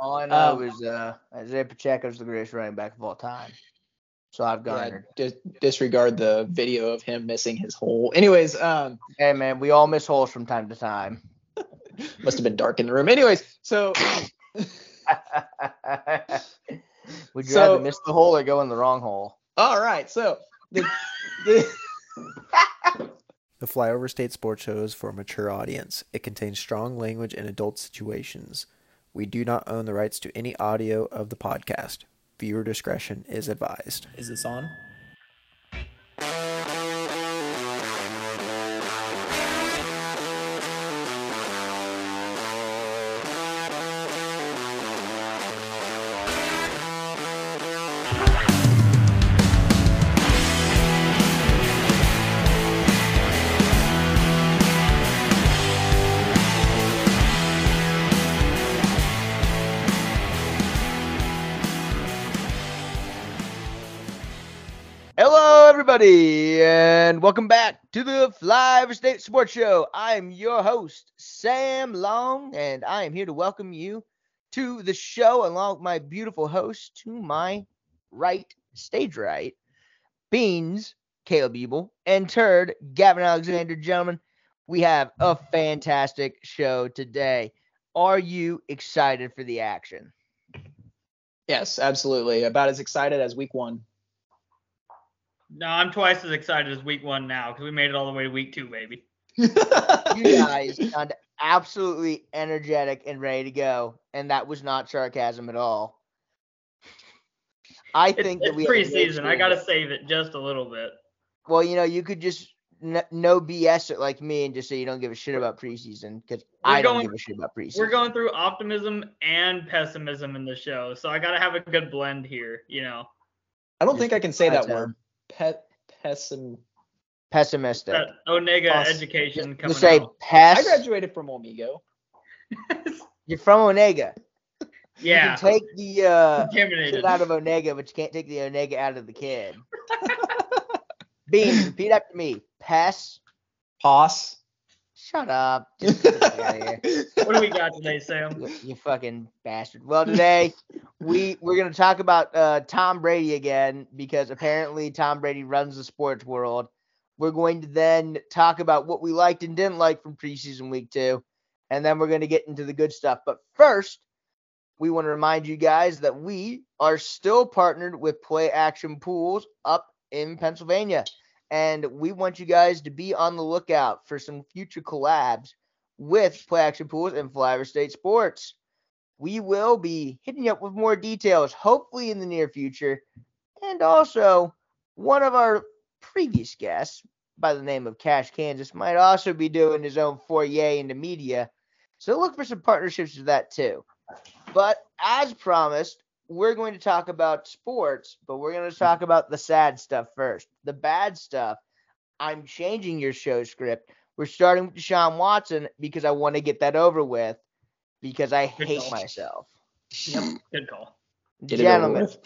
All I know Um, is uh, Isaiah Pacheco's the greatest running back of all time. So I've Yeah, garnered. dis- disregard the video of him missing his hole. Anyways, um, Hey man, we all miss holes from time to time. must have been dark in the room. Anyways, so Would you So- rather miss the hole or go in the wrong hole? all right, so the, the The Flyover State Sports Show is for a mature audience. It contains strong language and adult situations. We do not own the rights to any audio of the podcast. Viewer discretion is advised. Is this on? Everybody, and welcome back to the Flyover State Sports Show. I'm your host, Sam Long, and I am here to welcome you to the show along with my beautiful host to my right, stage right, Beans, Caleb Ebel, and Turd, Gavin Alexander. Gentlemen, we have a fantastic show today. Are you excited for the action? yes, absolutely, about as excited as week one. No, I'm twice as excited as week one now because we made it all the way to week two, baby. you guys sound absolutely energetic and ready to go, and that was not sarcasm at all. I It's, think that it's we have a great preseason. I got to save it just a little bit. Well, you know, you could just n- no BS it like me and just say you don't give a shit about preseason because I don't going- give a shit about preseason. We're going through optimism and pessimism in the show, so I got to have a good blend here. You know, I don't think I can say that High word. Pet pessim. pessimistic. that Onaga Us. education You coming say out. I graduated from Omigo. You're from Onaga. yeah, You can take the uh, contaminated. shit out of Onaga, but you can't take the Onaga out of the kid. Beans, repeat after me. Pest. Pos. Shut up. Just get out of here. what do we got today, Sam? You, you fucking bastard. Well, today we we're gonna talk about uh, Tom Brady again because apparently Tom Brady runs the sports world. We're going to then talk about what we liked and didn't like from preseason week two, and then we're gonna get into the good stuff. But first, we want to remind you guys that we are still partnered with Play Action Pools up in Pennsylvania, and we want you guys to be on the lookout for some future collabs with Play Action Pools and Flyover State Sports. We will be hitting you up with more details, hopefully in the near future. And also, one of our previous guests, by the name of Cash Kansas, might also be doing his own foray into media. So look for some partnerships with that too. But as promised, we're going to talk about sports, but we're going to talk mm-hmm. about the sad stuff first. The bad stuff. I'm changing your show script. We're starting with Deshaun Watson because I want to get that over with because I Good hate call. myself. Yep, good call. Get Gentlemen, with.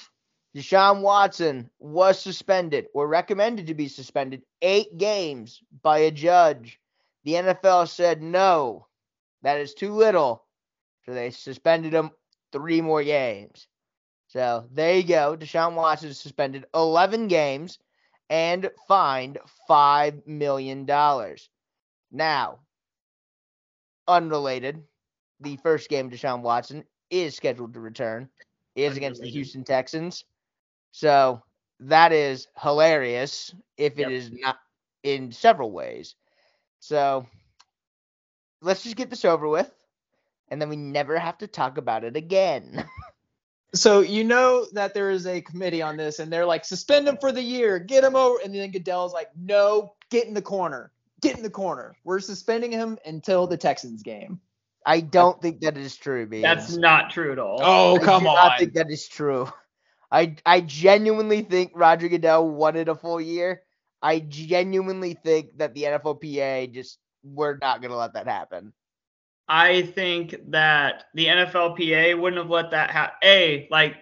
Deshaun Watson was suspended or recommended to be suspended eight games by a judge. The NFL said no, that is too little. So they suspended him three more games. So there you go. Deshaun Watson is suspended 11 games and fined $5 million. Now, unrelated, the first game Deshaun Watson is scheduled to return is against the Houston Texans. So that is hilarious if it Yep. is not in several ways. So let's just get this over with and then we never have to talk about it again. So you know that there is a committee on this, and they're like, suspend him for the year, get him over. And then Goodell's like, no, get in the corner, get in the corner. We're suspending him until the Texans game. I don't think that is true, Beans. That's not true at all. Oh, come on. I do not think that is true. I I genuinely think Roger Goodell wanted a full year. I genuinely think that the NFLPA just we're not gonna let that happen. I think that the NFLPA wouldn't have let that happen. A, like,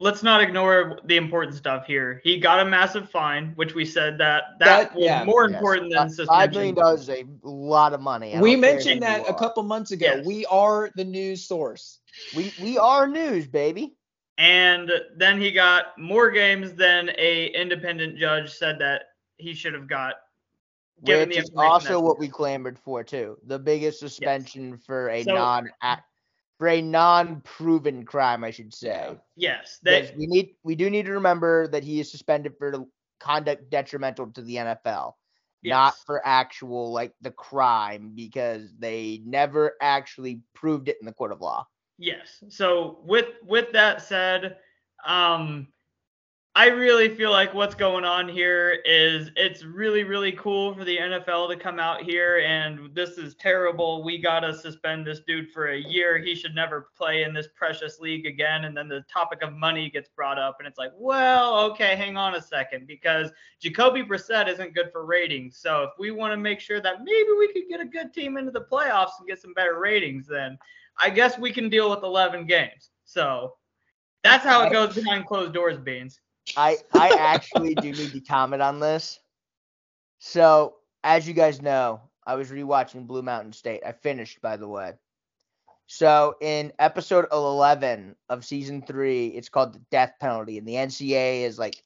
let's not ignore the important stuff here. He got a massive fine, which we said that that, That- was yeah. more Yes. important than Uh, Five million suspension. dollars is a lot of money. I we mentioned that a couple months ago. Yes. We are the news source. We we are news, baby. And then he got more games than a independent judge said that he should have got. Given Which is also what we clamored for too. The biggest suspension for a So- non for a non-proven crime, I should say. Yes, we need we do need to remember that he is suspended for conduct detrimental to the NFL, not for actual like the crime because they never actually proved it in the court of law. Yes. So with with that said, um I really feel like what's going on here is it's really really cool for the NFL to come out here and this is terrible. We got to suspend this dude for a year. He should never play in this precious league again and then the topic of money gets brought up and it's like, "Well, okay, hang on a second because Jacoby Brissett isn't good for ratings. So if we want to make sure that maybe we could get a good team into the playoffs and get some better ratings then I guess we can deal with 11 games. So that's how it goes behind closed doors, Beans. I I actually do need to comment on this. So, as you guys know, I was rewatching Blue Mountain State. I finished, by the way. So, in episode 11 of season three, it's called the death penalty, and the NCAA is like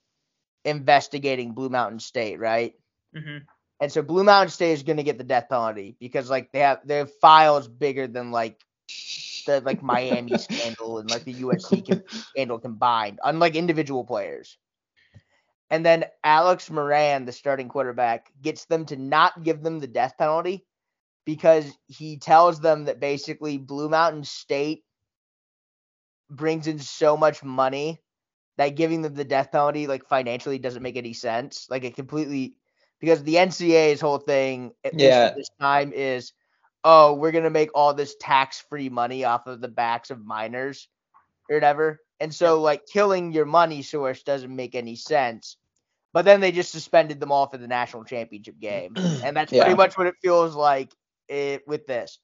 investigating Blue Mountain State, right? hmm And so Blue Mountain State is going to get the death penalty because like they have their files bigger than like the like Miami scandal and like the USC com- scandal combined, unlike individual players. And then Alex Moran, the starting quarterback, gets them to not give them the death penalty because he tells them that basically Blue Mountain State brings in so much money that giving them the death penalty like financially doesn't make any sense. Like it completely because the NCAA's whole thing at least Yeah. at this time is oh, we're gonna make all this tax-free money off of the backs of minors or whatever. And so like killing your money source doesn't make any sense. But then they just suspended them all for the national championship game. And that's Yeah. pretty much what it feels like it, with this.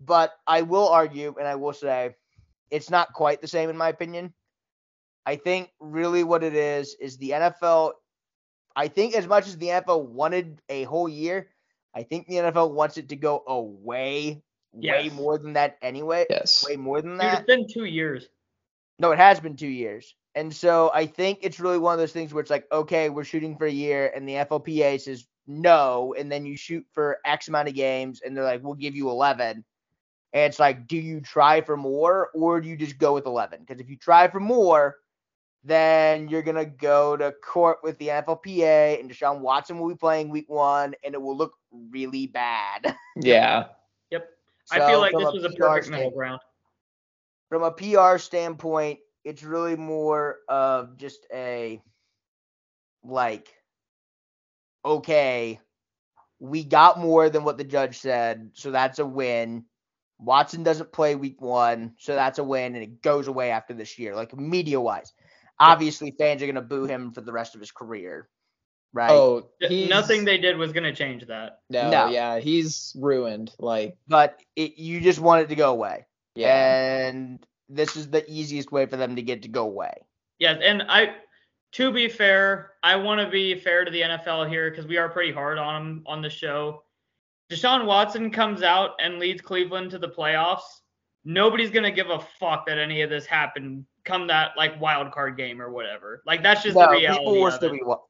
But I will argue and I will say it's not quite the same in my opinion. I think really what it is is the NFL. I think as much as the NFL wanted a whole year, I think the NFL wants it to go away way more than that anyway. Yes. Way more than Dude, that. it's been two years. No, it has been two years. And so I think it's really one of those things where it's like, okay, we're shooting for a year, and the NFLPA says no, and then you shoot for X amount of games, and they're like, we'll give you 11. And it's like, do you try for more, or do you just go with 11? Because if you try for more, then you're going to go to court with the NFLPA, and Deshaun Watson will be playing week one, and it will look really bad. Yeah. Yep. I feel like this was a PR perfect middle ground. from a PR standpoint, it's really more of just a like, okay, we got more than what the judge said, so that's a win. Watson doesn't play week one, so that's a win, and it goes away after this year, like media wise. Obviously, fans are gonna boo him for the rest of his career, right? Oh, Nothing they did was going to change that. No, No. yeah, he's ruined. Like, But it, you just want it to go away, yeah. and this is the easiest way for them to get to go away. Yes, and I, to be fair, I want to be fair to the NFL here because we are pretty hard on them on the show. Deshaun Watson comes out and leads Cleveland to the playoffs. Nobody's gonna give a fuck that any of this happened come that like wild card game or whatever. Like that's just the reality. people will still it. be wa-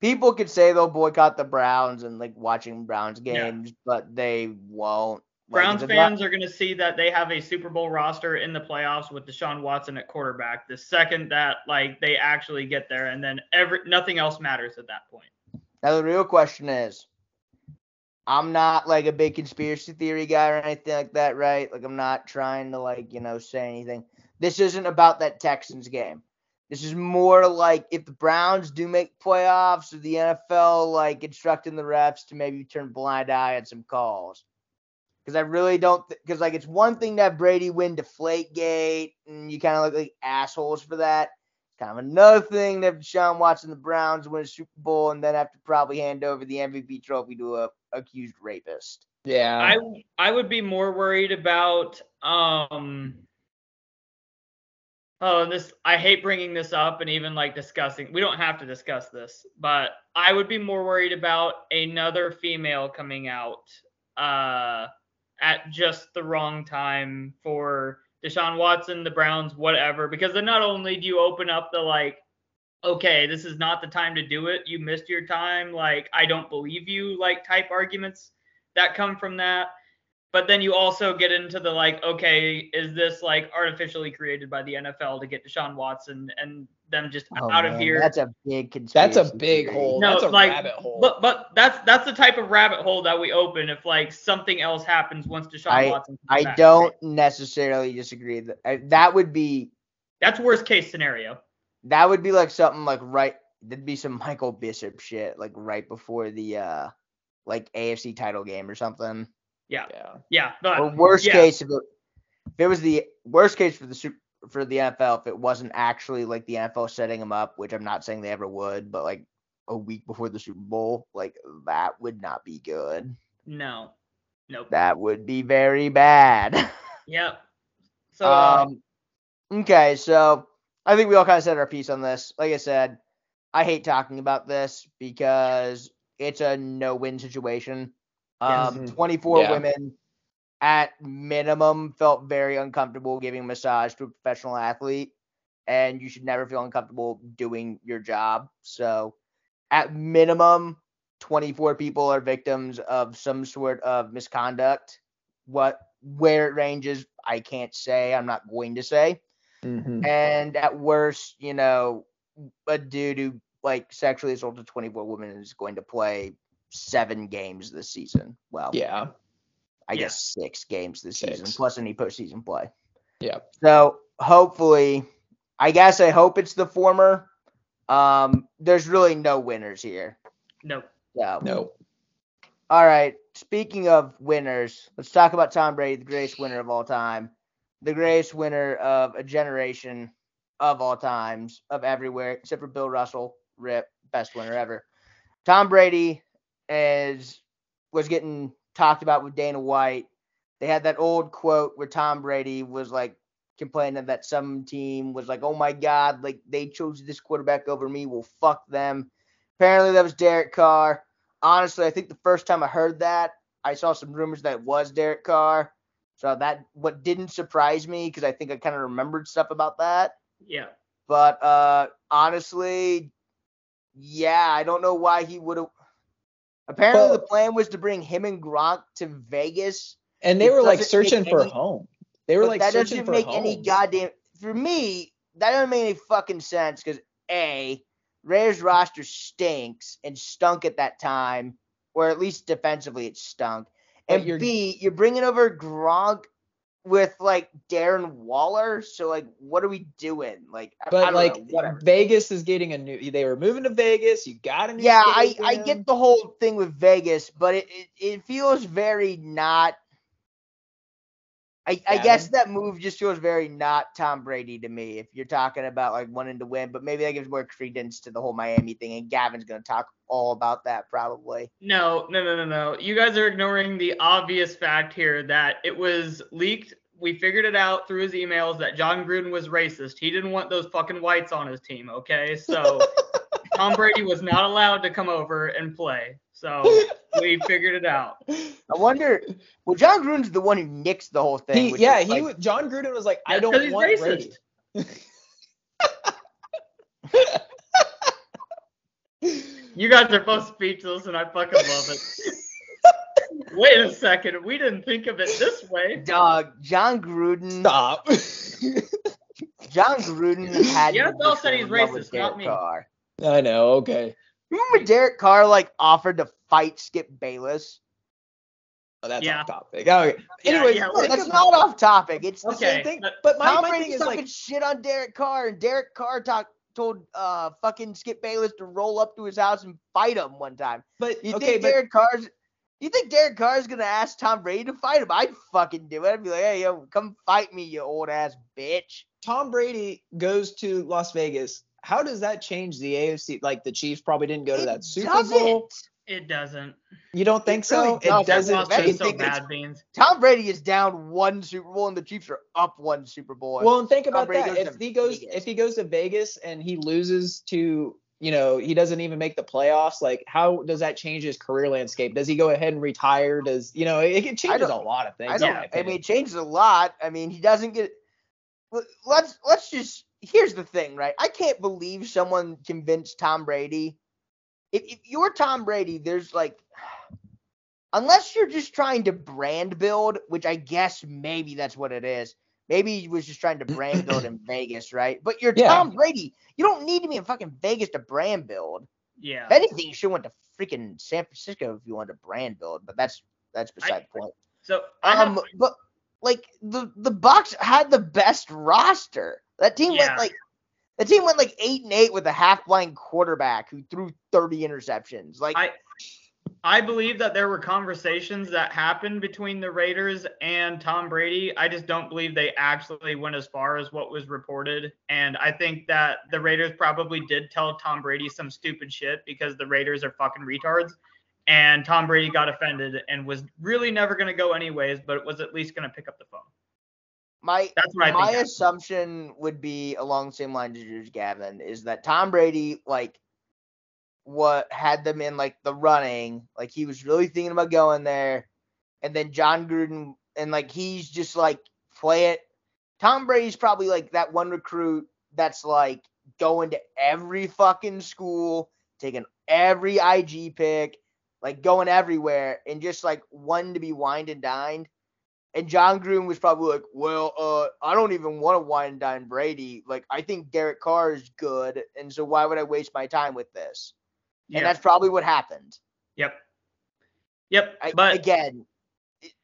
People could say they'll boycott the Browns and like watching Browns Yeah. games, but they won't. Like, Browns not- fans are going to see that they have a Super Bowl roster in the playoffs with Deshaun Watson at quarterback. The second that like they actually get there, and then every nothing else matters at that point. Now the real question is, I'm not like a big conspiracy theory guy or anything like that, right? Like I'm not trying to like you know say anything. This isn't about that Texans game. This is more like if the Browns do make playoffs, or the NFL like instructing the refs to maybe turn a blind eye on some calls. Because I really don't, because like it's one thing to have Brady win Deflategate, and you kind of look like assholes for that. It's kind of another thing to have Deshaun Watson the Browns win a Super Bowl and then have to probably hand over the MVP trophy to a accused rapist. Yeah. I I would be more worried about um Oh, this I hate bringing this up and even like discussing. We don't have to discuss this, but I would be more worried about another female coming out uh at just the wrong time for Deshaun Watson, the Browns, whatever, because then not only do you open up the like okay, this is not the time to do it. You missed your time. Like, I don't believe you, like, type arguments that come from that. But then you also get into the like, okay, is this like artificially created by the NFL to get Deshaun Watson and them just Oh, out of here? That's a big conspiracy. That's a big theory. hole. no, that's a like, rabbit hole. but but that's that's the type of rabbit hole that we open if like something else happens once Deshaun Watson. comes I back. don't necessarily disagree. That that would be That's worst case scenario. that would be like something like right. There'd be some Michael Bishop shit like right before the uh like AFC title game or something. Yeah, yeah. yeah. But Or worst yeah. case, if it, if it was the worst case for the super for the NFL, if it wasn't actually like the NFL setting them up, which I'm not saying they ever would, but like a week before the Super Bowl, like that would not be good. no, nope. That would be very bad. Yep. So uh, um, okay, so I think we all kind of said our piece on this. Like I said, I hate talking about this because it's a no-win situation. Yes. Um, 24 Yeah. women at minimum felt very uncomfortable giving a massage to a professional athlete, and you should never feel uncomfortable doing your job. So, at minimum, 24 people are victims of some sort of misconduct. What where it ranges, I can't say. I'm not going to say. Mhm. And at worst, you know, a dude who like sexually assaulted 24 women is going to play seven games this season. Well, Yeah. I Yeah. guess six games this season, plus any postseason play. Yeah. So hopefully, I guess I hope it's the former. Um, there's really no winners here. No. So, No. all right. Speaking of winners, let's talk about Tom Brady, the greatest winner of all time, the greatest winner of a generation of all times, of everywhere, except for Bill Russell, rip, best winner ever. Tom Brady is was getting talked about with Dana White. They had that old quote where Tom Brady was like complaining that some team was like, "Oh my God, like they chose this quarterback over me. Well, fuck them." Apparently, that was Derek Carr. Honestly, I think the first time I heard that, I saw some rumors that it was Derek Carr. So that what didn't surprise me because I think I kind of remembered stuff about that. Yeah. But uh honestly, yeah, I don't know why he would have. Apparently, Well- the plan was to bring him and Gronk to Vegas. And they It were like searching for a home. They were like that searching doesn't for make a any goddamn. For me, that doesn't make any fucking sense because a Raiders roster stinks and stunk at that time, or at least defensively it stunk. And B, you're bringing over Gronk with like Darren Waller. So like, what are we doing? Like, But like know. Vegas is getting a new. They were moving to Vegas. You got a new. Yeah, I, I get the whole thing with Vegas, but it, it, it feels very not. I, I guess that move just feels very not Tom Brady to me. If you're talking about like wanting to win, but maybe that gives more credence to the whole Miami thing, and Gavin's gonna talk all about that probably. No, no, no, no, no. You guys are ignoring the obvious fact here that it was leaked. We figured it out through his emails that John Gruden was racist. He didn't want those fucking whites on his team, okay? So Tom Brady was not allowed to come over and play. So we figured it out. I wonder. Well, John Gruden's the one who nixed the whole thing. He, yeah, he like, was John Gruden was like, I don't he's want racist. Brady. You guys are both speechless and I fucking love it. Wait a second. We didn't think of it this way. Dog, John Gruden. Stop. John Gruden had. Yeah, to Bill said he's in love with racist, not me. Carr. I know. Okay. Remember Derek Carr like offered to fight Skip Bayless? Oh, that's Yeah. off topic. Okay. Yeah, Anyways, yeah, think that's not off topic. It's the Okay, same thing. but- But my, Tom my Brady's is talking like, shit on Derek Carr, and Derek Carr talk, told uh fucking Skip Bayless to roll up to his house and fight him one time. but You okay, think but Derek Carr's? You think Derek Carr's gonna ask Tom Brady to fight him? I'd fucking do it. I'd be like, hey yo, come fight me, you old ass bitch. Tom Brady goes to Las Vegas. How does that change the AFC? Like the Chiefs probably didn't go to It that Super doesn't. Bowl. It doesn't. You don't think It so? really it doesn't. doesn't. Lost so think bad beans. Tom Brady is down one Super Bowl and the Chiefs are up one Super Bowl. Well, and think Tom about Brady that. If he goes, Vegas. if he goes to Vegas and he loses to, you know, he doesn't even make the playoffs. Like, how does that change his career landscape? Does he go ahead and retire? Does you know? It, it changes a lot of things. I in don't. I mean, it changes a lot. I mean, he doesn't get. Let's let's just. Here's the thing, right? I can't believe someone convinced Tom Brady. If, if you're Tom Brady, there's like, unless you're just trying to brand build, which I guess maybe that's what it is. Maybe he was just trying to brand build in Vegas, right? But you're Yeah. Tom Brady. You don't need to be in fucking Vegas to brand build. Yeah. If anything, you should have went to freaking San Francisco if you wanted to brand build. But that's that's beside the point. So I have, Um, but like the the Bucks had the best roster. That team Yeah. went like the team went like eight and eight with a half blind quarterback who threw thirty interceptions. Like I I believe that there were conversations that happened between the Raiders and Tom Brady. I just don't believe they actually went as far as what was reported. And I think that the Raiders probably did tell Tom Brady some stupid shit because the Raiders are fucking retards. And Tom Brady got offended and was really never going to go anyways, but was at least going to pick up the phone. My That's what I my assumption would be along the same lines as yours, Gavin, is that Tom Brady like what had them in like the running, like he was really thinking about going there, and then John Gruden and like he's just like play it. Tom Brady's probably like that one recruit that's like going to every fucking school, taking every IG pick, like going everywhere, and just like wanting to be wined and dined. And John Gruden was probably like, well, uh, I don't even want to wind down Brady. Like, I think Derek Carr is good, and so why would I waste my time with this? Yeah. And that's probably what happened. Yep. Yep. I, but again,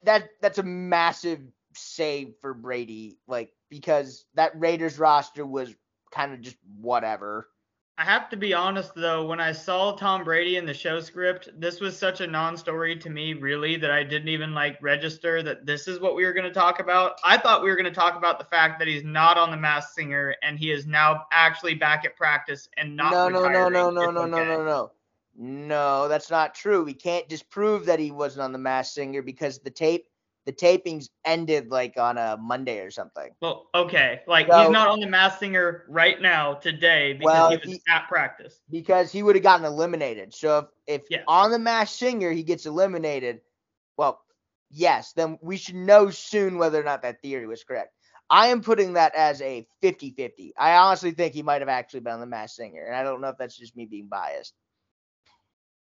that that's a massive save for Brady, like because that Raiders roster was kind of just whatever. I have to be honest though, when I saw Tom Brady in the show script, this was such a non-story to me really that I didn't even like register that this is what we were going to talk about. I thought we were going to talk about the fact that he's not on the Masked Singer and he is now actually back at practice and not no, no, no, no, no, It's no, no, no, no. No, that's not true. We can't disprove that he wasn't on the Mass Singer because the tape, the tapings ended like on a Monday or something. Well, okay, like So- he's not on the Masked Singer right now today because Well, he was he- at practice. because he would have gotten eliminated. So if, if Yeah. on the Mass Singer he gets eliminated, well, yes, then we should know soon whether or not that theory was correct. I am putting that as a 50-50. I honestly think he might have actually been on the Mass Singer, and I don't know if that's just me being biased.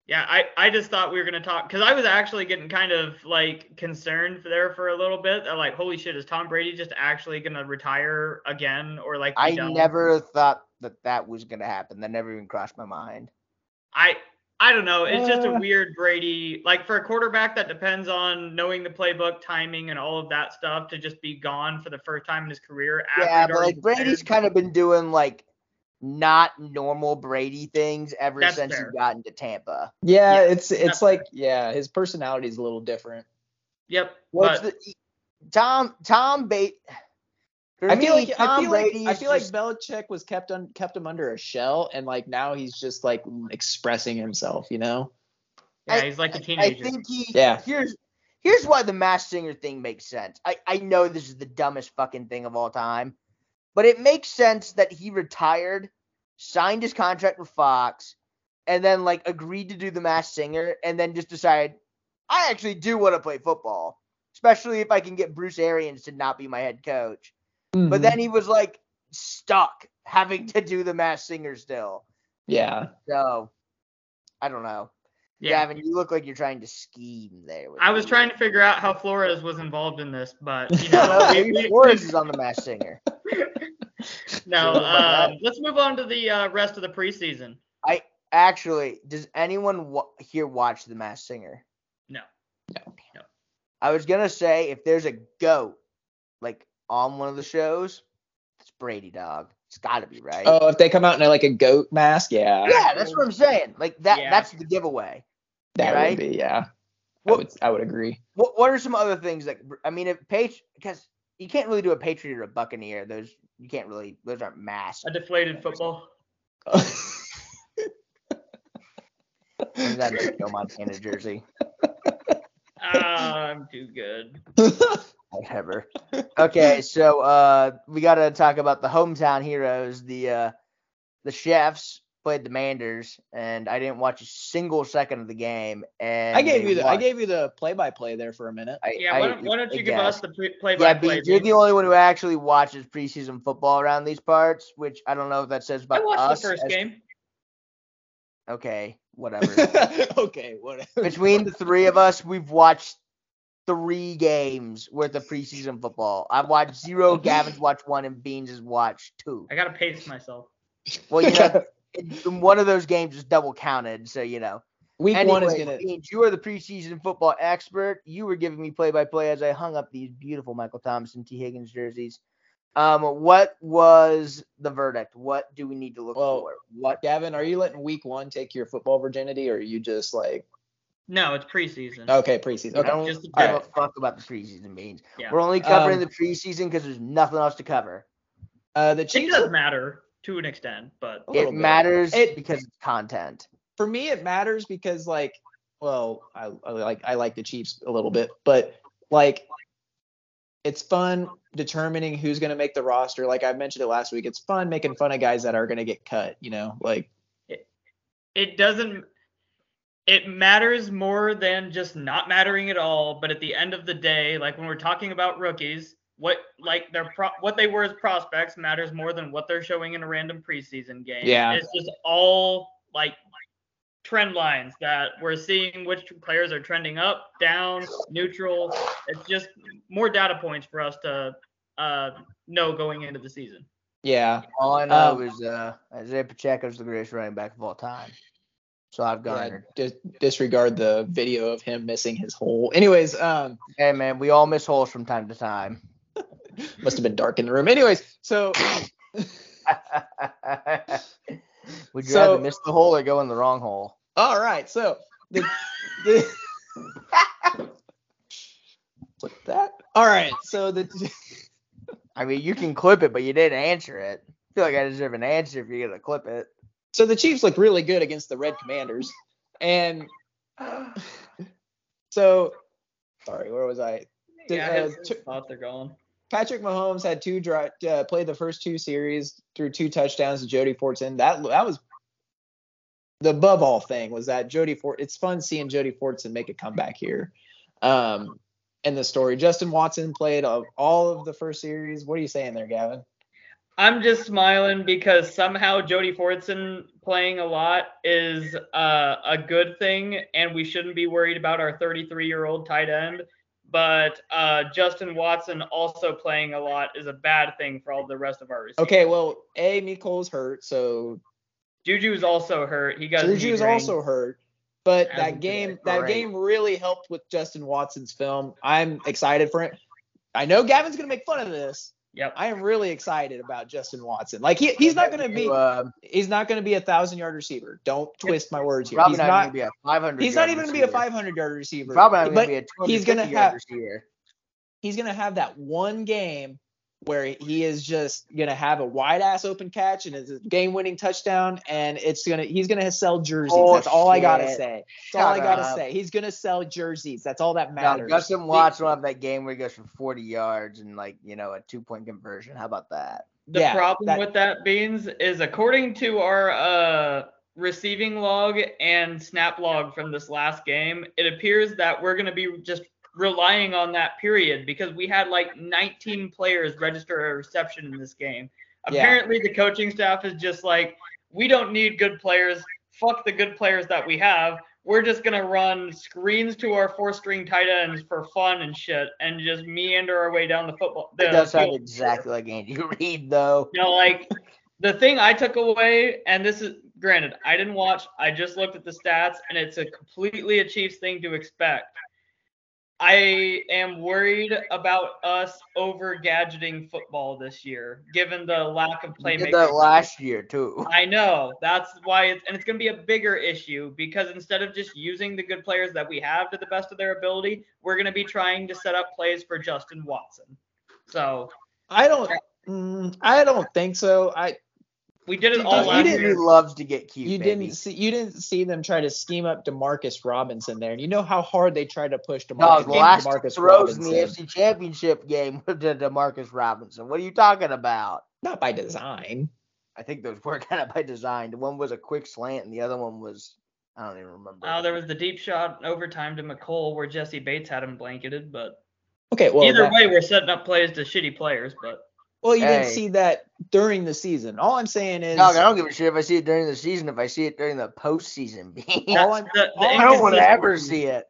Yeah, I, I just thought we were gonna talk because I was actually getting kind of like concerned there for a little bit. I'm like, holy shit, is Tom Brady just actually gonna retire again or like? be I done? never thought that that was going to happen. That never even crossed my mind. I I don't know. It's just a Uh. weird Brady. Like for a quarterback that depends on knowing the playbook, timing, and all of that stuff to just be gone for the first time in his career. After Yeah, but like Brady's kind of been doing like not normal Brady things ever That's since fair. he got into Tampa. Yeah, Yeah, it's it's like yeah, his personality is a little different. Yep. What's but the Tom Tom Bate? I feel me, like Tom I feel Brady like I is feel like Belichick was kept on kept him under a shell, and like now he's just like expressing himself, you know? yeah, I- he's like a teenager. I think he. Yeah. Here's here's why the Mass Singer thing makes sense. I I know this is the dumbest fucking thing of all time, but it makes sense that he retired, signed his contract with Fox, and then like agreed to do the Mass Singer, and then just decided I actually do want to play football, especially if I can get Bruce Arians to not be my head coach. Mm-hmm. But then he was like stuck having to do the Mass Singer still. yeah, So I don't know. yeah. Gavin, you look like you're trying to scheme there. with I was me. trying to figure out how Flores was involved in this, but you know, we- maybe we- Flores is on the Mass Singer. no. What Um, let's move on to the uh, rest of the preseason. I actually, does anyone wa- here watch the Mass Singer? No. No. I was gonna say if there's a goat like on one of the shows, it's Brady Dog. It's got to be right. Oh, if they come out in like a goat mask, yeah, yeah, that's what I'm saying. Like that. Yeah. That's the giveaway. that right? would be yeah. I would I would agree. What What are some other things that I mean? If Patri because you can't really do a Patriot or a Buccaneer. Those you can't really. Those aren't mass. A deflated football. Or that Joe Montana jersey? Ah, I'm too good. Whatever. Okay, so uh, we got to talk about the hometown heroes. The uh, the chefs played the Manders, and I didn't watch a single second of the game. And I gave you the I gave you the play by play there for a minute. I, Yeah, I- why don't, why don't you I give us the play by play? because you're the only one who actually watches preseason football around these parts, which I don't know if that says about us. I about watched us. the first as- game. Okay, whatever. okay, whatever. Between the three of us, we've watched three games worth of preseason football. I've watched zero. Gavin's watched one, and Beans has watched two. I gotta pace myself. Well, you know, in- one of those games is double counted, so you know. Week Anyway, one is gonna. Beans, you are the preseason football expert. You were giving me play by play as I hung up these beautiful Michael Thomas and Tee Higgins jerseys. Um, what was the verdict? What do we need to look Well, for? What? Gavin, are you letting week one take your football virginity, or are you just like No, it's preseason. okay preseason? Okay. I Okay, don't just give a a Alright. fuck about the preseason beans. Yeah. We're only covering Um, the preseason because there's nothing else to cover. uh, the It Chiefs. does matter to an extent, but A It bit. matters It- because it's content. for me it matters because like well I, I like I like the Chiefs a little bit but like it's fun determining who's going to make the roster like I mentioned it last week it's fun making fun of guys that are going to get cut you know like it, it doesn't it matters more than just not mattering at all but at the end of the day like when we're talking about rookies what like their pro- what they were as prospects matters more than what they're showing in a random preseason game Yeah. it's just all like trend lines that we're seeing which players are trending up down neutral it's just more data points for us to uh know going into the season yeah All I know Um, is uh, Isaiah Pacheco's the greatest running back of all time. So I've yeah, garnered. dis- disregard the video of him missing his hole anyways um Hey man, we all miss holes from time to time. Must have been dark in the room anyways so Would you So- rather miss the hole or go in the wrong hole? all right so the, the Click that all right so the I mean, you can clip it, but you didn't answer it. I feel like I deserve an answer if you're gonna clip it. So the Chiefs look really good against the Red Commanders. And so, sorry, where was I? Did, yeah uh, his t- thoughts are going Patrick Mahomes had two dri uh, played the first two series through two touchdowns to Jody Fortson. That that was the above all thing was that Jody Fort. It's fun seeing Jody Fortson make a comeback here. Um, and the story, Justin Watson played of all of the first series. What are you saying there, Gavin? I'm just smiling because somehow Jody Fortson playing a lot is uh, a good thing, and we shouldn't be worried about our 33 year old tight end. But uh, Justin Watson also playing a lot is a bad thing for all the rest of our receivers. Okay, well, a Nicole's hurt, so Juju's also hurt. He got Juju's also hurt, but As that game that great. game really helped with Justin Watson's film. I'm excited for it. I know Gavin's gonna make fun of this. Yep. I am really excited about Justin Watson. Like he, he's not gonna be Uh, he's not gonna be a thousand yard receiver. Don't twist my words here. probably He's not, not gonna be a 500. he's not yard even gonna be a receiver. 500 yard receiver. Probably not gonna be a 250 he's gonna yard have- receiver. he's gonna have that one game where he is just gonna have a wide ass open catch and it's a game winning touchdown and it's gonna he's gonna sell jerseys. That's all I gotta say. That's all I gotta up. say. He's gonna sell jerseys. That's all that No, matters. Justin Watson will have that game where he goes for 40 yards and like you know a two point conversion. How about that? The Yeah, problem that- with that, Beans, is according to our uh, receiving log and snap log from this last game, it appears that we're going to be just relying on that period because we had like 19 players register a reception in this game. Yeah. Apparently, the coaching staff is just like, we don't need good players. Fuck the good players that we have. We're just gonna run screens to our four-string tight ends for fun and shit, and just meander our way down the football. It the does sound exactly like Andy Reid though. You know, like the thing I took away, and this is granted, I didn't watch, I just looked at the stats, and it's a completely a Chiefs thing to expect. I am worried about us over gadgeting football this year, given the lack of We did that last year too. I know. That's why it's and it's going to be a bigger issue because instead of just using the good players that we have to the best of their ability, we're going to be trying to set up plays for Justin Watson. So, I don't mm, I don't think so. I We did it You all didn't- last you He didn't- year. loves to get cute. You baby. didn't see you didn't see them try to scheme up Demarcus Robinson there, and you know how hard they tried to push Demarcus, the last Demarcus throws in the AFC Championship game were to Demarcus Robinson. What are you talking about? Not by design. I think those were kind of by design. The one was a quick slant, and the other one was I don't even remember. Uh, there was the deep shot overtime to Mecole where Jessie Bates had him blanketed, but Okay, well, either that- way, we're setting up plays to shitty players. But well, you didn't see that during the season. All I'm saying is, Dog, I don't give a shit if I see it during the season. If I see it during the postseason, All I'm- the, the all I don't want to inconsistency- ever see it.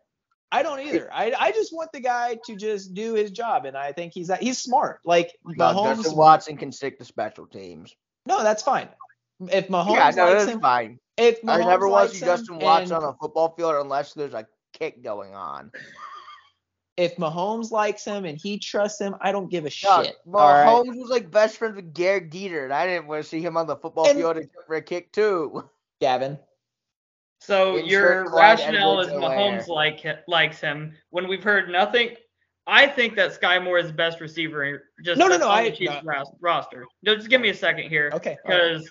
I don't either. I, I just want the guy to just do his job, and I think he's he's smart. Like Dog, Mahomes, Justin Watson can stick to special teams. no, that's fine. If Mahomes yeah, no, likes that's him, fine. if I never want to see Justin Watson and on a football field unless there's a kick going on. If Mahomes likes him and he trusts him, I don't give a Dog, shit. well, all right? Holmes was like best friends with Gehrig Dieter, and I didn't want to see him on the football And- field for a kick too. Gavin. So Insert your Clyde rationale is Edwards-Helaire. Mahomes like likes him when we've heard nothing. I think that Sky Moore is the best receiver. Just No, no, no, on I- the Chiefs no. roster. No, just give me a second here. Okay. because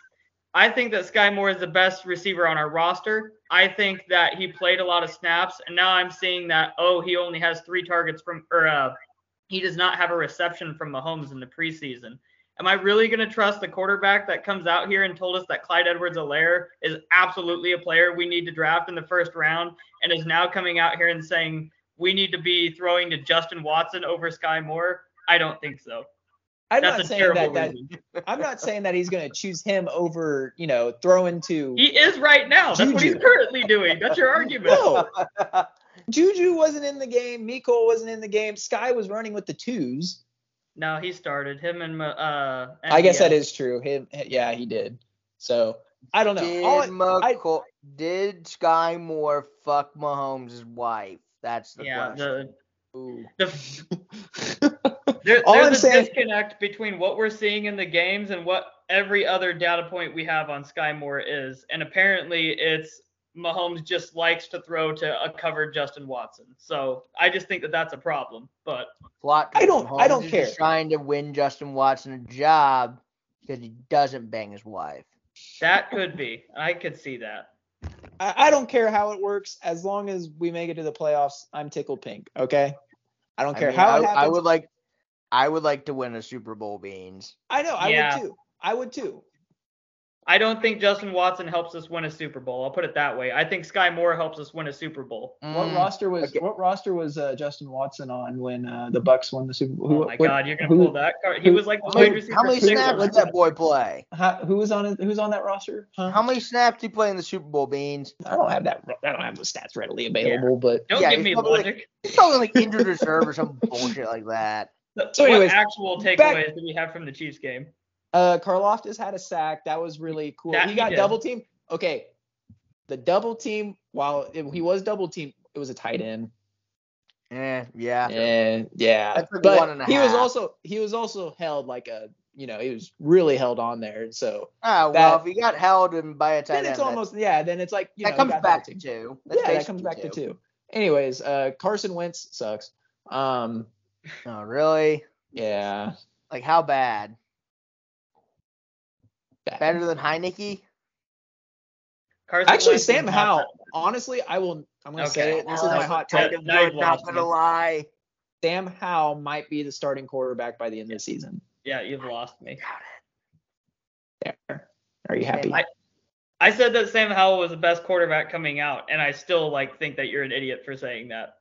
I think that Sky Moore is the best receiver on our roster. I think that he played a lot of snaps, and now I'm seeing that oh he only has three targets from or uh, he does not have a reception from Mahomes in the preseason. Am I really going to trust the quarterback that comes out here and told us that Clyde Edwards-Helaire is absolutely a player we need to draft in the first round, and is now coming out here and saying we need to be throwing to Justin Watson over Sky Moore? I don't think so. I'm That's not saying that, that. I'm not saying that he's going to choose him over, you know, throwing to. He is right now. That's what he's currently doing. That's your argument. No, Juju wasn't in the game. Miko wasn't in the game. Sky was running with the twos. No, he started him and uh. I guess that is true. Him, yeah, he did. So I don't know. Did All I- I- did Sky Moore fuck Mahomes' wife? That's the Yeah, question. the Ooh. the there, All I'm there's a saying- disconnect between what we're seeing in the games and what every other data point we have on Sky Moore is, and apparently it's Mahomes just likes to throw to a covered Justin Watson. So I just think that that's a problem. But Plot I don't- twist, I don't care. trying to win Justin Watson a job because he doesn't bang his wife. that could be. I could see that. I, I don't care how it works as long as we make it to the playoffs. I'm tickled pink. Okay. I don't I care mean, how I, it happens. I would like, I would like to win a Super Bowl beans. I know. I Yeah. would too. I would too. I don't think Justin Watson helps us win a Super Bowl. I'll put it that way. I think Sky Moore helps us win a Super Bowl. What Mm, roster was okay. what roster was uh, Justin Watson on when uh, the Bucks won the Super Bowl? Oh my what- God, you're gonna who- pull that card. He who- was like the How many, receiver. how many snaps did that boy play? How, who was on? Who's on that roster? Huh? How many snaps did he play in the Super Bowl beans? I don't have that. I don't have the stats readily available, but Don't Yeah, give he's me probably like- logic. He's probably like injured reserve or some bullshit like that. So anyways, what actual takeaways back- do we have from the Chiefs game? uh, Karlaftis had a sack. That was really cool. That he he got did. double team. Okay, the double team. While it, he was double team, it was a tight end. Eh, yeah. And yeah, That's like but one and a he was also he was also held like a you know he was really held on there. So Ah, well, That- if he got held and by a tight end. then end, it's that- almost yeah. Then it's like you that know, comes back to team. two. That's yeah, that comes back basically to two. Anyways, uh, Carson Wentz sucks. Um, Oh, really? yeah, Like how bad? bad. Better than Heinicke? Carson Actually, Wentz Sam not Howell. Honestly, I will. I'm gonna Okay. say it. This is my hot now- take. Kind of now you've good, not gonna lie. Sam Howell might be the starting quarterback by the end of the season. Yeah, you've lost me. There. Are you happy? I- I said that Sam Howell was the best quarterback coming out, and I still like think that you're an idiot for saying that.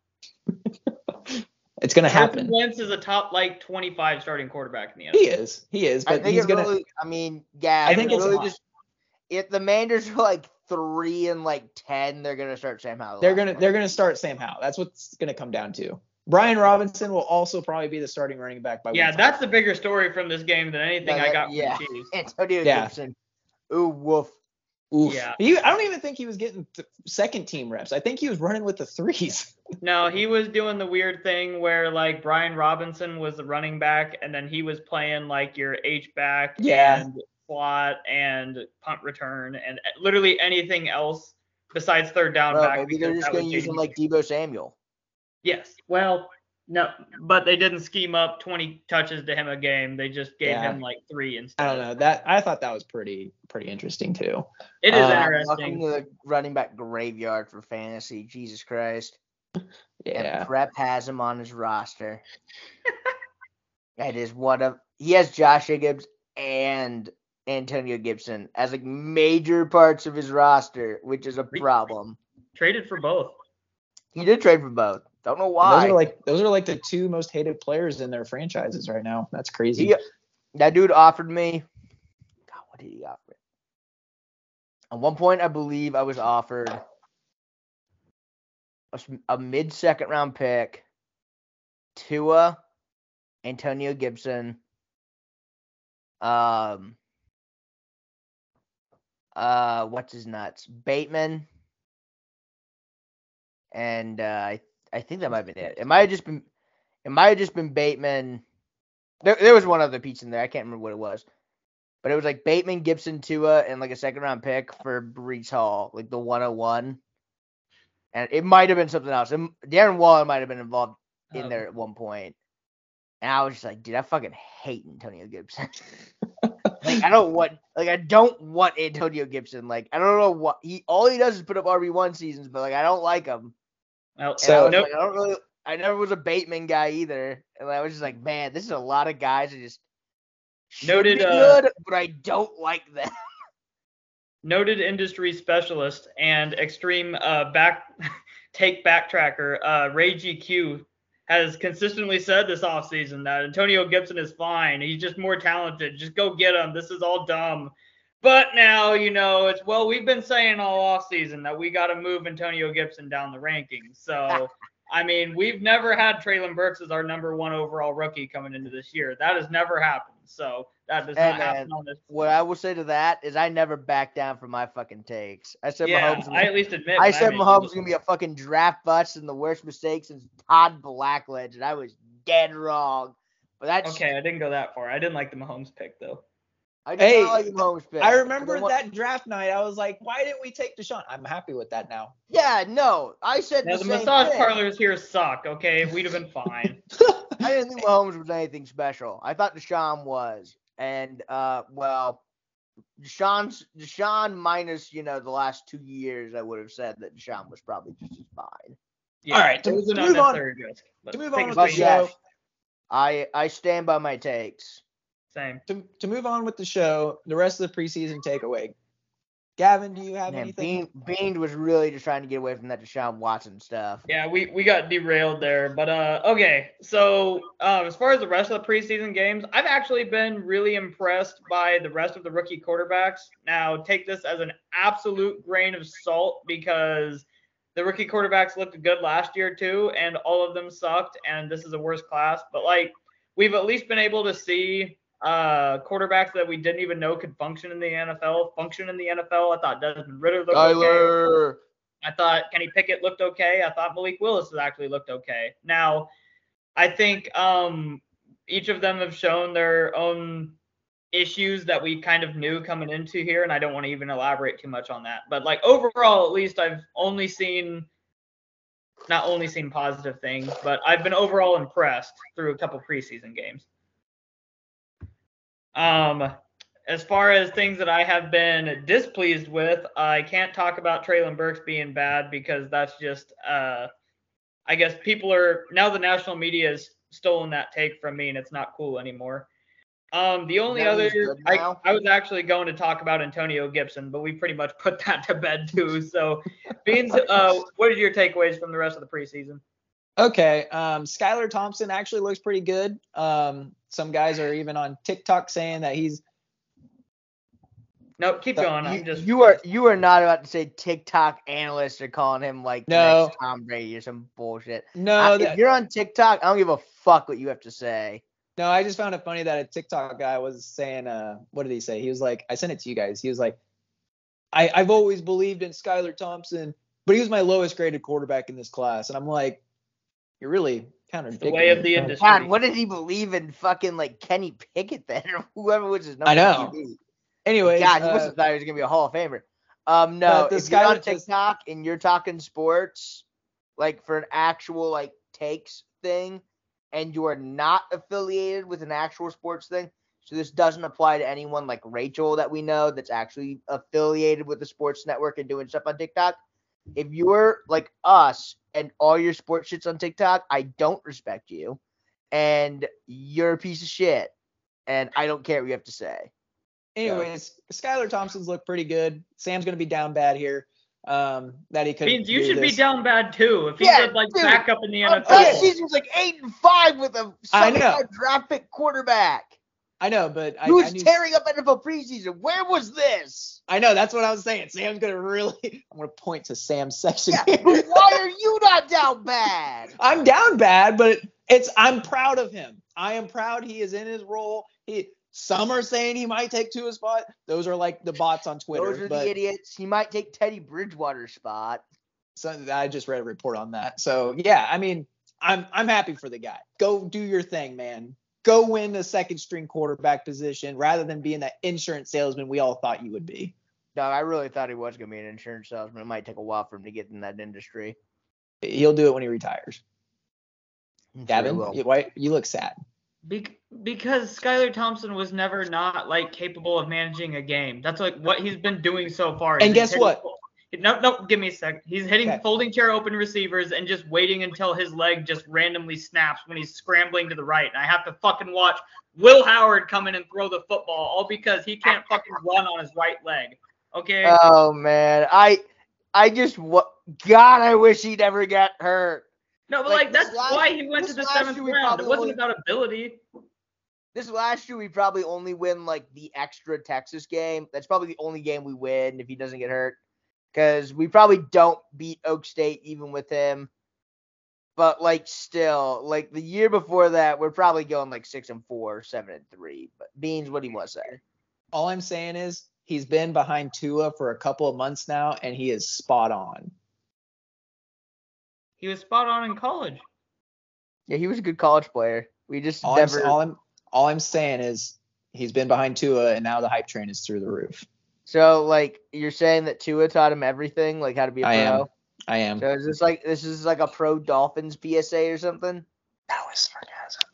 it's gonna happen. Wentz is a top like 25 starting quarterback in the NFL. He is. He is. I But think he's gonna. really. I mean, yeah. I think it's really just. If the Manders are like three and like ten, they're gonna start Sam Howell. They're gonna. They're gonna start Sam Howell. That's what's gonna come down to. Brian Robinson will also probably be the starting running back by. Yeah, week five. that's the bigger story from this game than anything Yeah, I got from yeah. the Chiefs. Antonio Yeah. Gibson. Ooh, woof. Oof. Yeah. He, I don't even think he was getting th- second team reps. I think he was running with the threes. No, he was doing the weird thing where like Brian Robinson was the running back, and then he was playing like your H back Yeah. and slot and punt return and uh, literally anything else besides third down Bro, back. maybe they're just gonna use him like Deebo Samuel. Yes. Well, No, but they didn't scheme up 20 touches to him a game. They just gave Yeah. him like three instead. I don't know that I thought that was pretty pretty interesting too. It is Uh, Welcome to the running back graveyard for fantasy. Jesus Christ. Yeah. And Prep has him on his roster. that is one of he has Josh Jacobs and Antonio Gibson as like major parts of his roster, which is a problem. Traded for both. He did trade for both. Don't know why. Those are like those are like the two most hated players in their franchises right now. That's crazy. He- that dude offered me. God, what did he offer? At one point, I believe I was offered a mid second round pick, Tua, Antonio Gibson, um, uh, what's his nuts? Bateman, and uh, I I think that might have been it. It might have just been it might have just been Bateman. There, there was one other piece in there. I can't remember what it was. But it was like Bateman, Gibson, Tua, and like a second round pick for Breece Hall, like the 101. And it might have been something else. And Darren Waller might have been involved in there oh. at one point. And I was just like, dude, I fucking hate Antonio Gibson. like I don't want like I don't want Antonio Gibson. Like I don't know what he all he does is put up RB one seasons, but like I don't like him. Well, And I So- nope. like, I don't really I never was a Bateman guy either. And I was just like, man, this is a lot of guys that just Noted, be uh, good, but I don't like them. noted industry specialist and extreme uh, back take backtracker uh, Ray GQ has consistently said this offseason that Antonio Gibson is fine. He's just more talented. Just go get him. This is all dumb. But now, you know, it's well, we've been saying all offseason that we got to move Antonio Gibson down the rankings. So, I mean, we've never had Treylon Burks as our number one overall rookie coming into this year. That has never happened. So, that does not happen on this. What I will say to that is I never back down from my fucking takes. I said Yeah, Mahomes. I at least admit. I said made Mahomes those- was gonna be a fucking draft bust and the worst mistake since Todd Blackledge, and I was dead wrong. But that's Okay, I didn't go that far. I didn't like the Mahomes pick though. I did Hey, not like Mahomes pick. I 'cause remember want- that draft night. I was like, why didn't we take Deshaun? I'm happy with that now. Yeah, no, I said Now the, the massage thing. parlors here suck. Okay, we'd have been fine. I didn't think Mahomes was anything special. I thought Deshaun was, and uh, well, Deshaun's Deshaun minus you know the last two years, I would have said that Deshaun was probably just as fine. Yeah, All right, to- it was an to move on- risk. to move on with the show. I I stand by my takes. Same. To, to move on with the show, the rest of the preseason takeaway. Gavin, do you have Man, anything? Bean Bean was really just trying to get away from that Deshaun Watson stuff. Yeah, we, we got derailed there. But uh okay. So um as far as the rest of the preseason games, I've actually been really impressed by the rest of the rookie quarterbacks. Now take this as an absolute grain of salt because the rookie quarterbacks looked good last year too, and all of them sucked, and this is a worse class. But like we've at least been able to see uh quarterbacks that we didn't even know could function in the NFL function in the NFL. I thought Desmond Ridder looked okay. Tyler. I thought Kenny Pickett looked okay. I thought Malik Willis has actually looked okay. Now, I think um, each of them have shown their own issues that we kind of knew coming into here, and I don't want to even elaborate too much on that. But like overall, at least I've only seen, not only seen positive things, but I've been overall impressed through a couple preseason games. Um, as far as things that I have been displeased with, I can't talk about Treylon Burks being bad because that's just, uh, I guess people are now the national media has stolen that take from me and it's not cool anymore. Um, the only That other I. I was actually going to talk about Antonio Gibson, but we pretty much put that to bed too. So, Beans, uh, what are your takeaways from the rest of the preseason? Okay. Um, Skylar Thompson actually looks pretty good. Um, some guys are even on TikTok saying that he's No, keep going. You, I'm just you are you are not about to say TikTok analysts are calling him like No. next Tom Brady or some bullshit. no. I- that- if you're on TikTok, I don't give a fuck what you have to say. No, I just found it funny that a TikTok guy was saying, uh, what did he say? He was like, I sent it to you guys. He was like, I, I've always believed in Skylar Thompson, but he was my lowest graded quarterback in this class. And I'm like, you're really contradicting. the way of the industry. God, what did he believe in fucking like Kenny Pickett then or whoever was his number? I know. QB? Anyways, God, he uh, must have thought he was gonna be a Hall of Famer. Um, no, But the if you're on Skylar- the- TikTok and you're talking sports, like for an actual like takes thing, and you are not affiliated with an actual sports thing, so this doesn't apply to anyone like Rachel that we know that's actually affiliated with the sports network and doing stuff on TikTok. If you're like us and all your sports shit's on TikTok, I don't respect you, and you're a piece of shit, and I don't care what you have to say. Anyways, Skylar Thompson's looked pretty good. Sam's gonna be down bad here. Um, that he could. Means you do should be down bad too. If he's Yeah, a, like dude. backup in the NFL. first season was like eight and five with a I know. draft pick quarterback. I know, but I, Who's I knew. tearing up NFL preseason? Where was this? I know that's what I was saying. Sam's gonna really. I'm gonna point to Sam's section. Yeah, why are you not down bad? I'm down bad, but it's I'm proud of him. I am proud he is in his role. He some are saying he might take Tua's spot. Those are like the bots on Twitter. Those are but the idiots. He might take Teddy Bridgewater's spot. so, I just read a report on that. So yeah, I mean, I'm I'm happy for the guy. Go do your thing, man. Go win the second string quarterback position rather than being that insurance salesman we all thought you would be. No, I really thought he was gonna be an insurance salesman. It might take a while for him to get in that industry. He'll do it when he retires. I'm sure Gavin, will. you, why, you look sad. Bec- because Skylar Thompson was never not like capable of managing a game. That's like what he's been doing so far. And guess hitting- what? No, no, give me a sec. He's hitting Okay. folding chair open receivers and just waiting until his leg just randomly snaps when he's scrambling to the right. And I have to fucking watch Will Howard come in and throw the football all because he can't fucking run on his right leg. Okay. Oh man, I I just what God, I wish he never got hurt. no, but like, like, that's last- why he went to the seventh round. It wasn't only- about ability. This last year we probably only win like the extra Texas game. That's probably the only game we win if he doesn't get hurt. Because we probably don't beat Oak State even with him. But like still, like the year before that, we're probably going like six and four, seven and three. But Beans, what do you want to say? All I'm saying is he's been behind Tua for a couple of months now, and he is spot on. He was spot on in college. Yeah, he was a good college player. We just All, never. I'm, all I'm all I'm saying is he's been behind Tua, and now the hype train is through the roof. So like you're saying that Tua taught him everything, like how to be a I am. pro. I am. So is this like this is like a pro Dolphins PSA or something? That was sarcasm.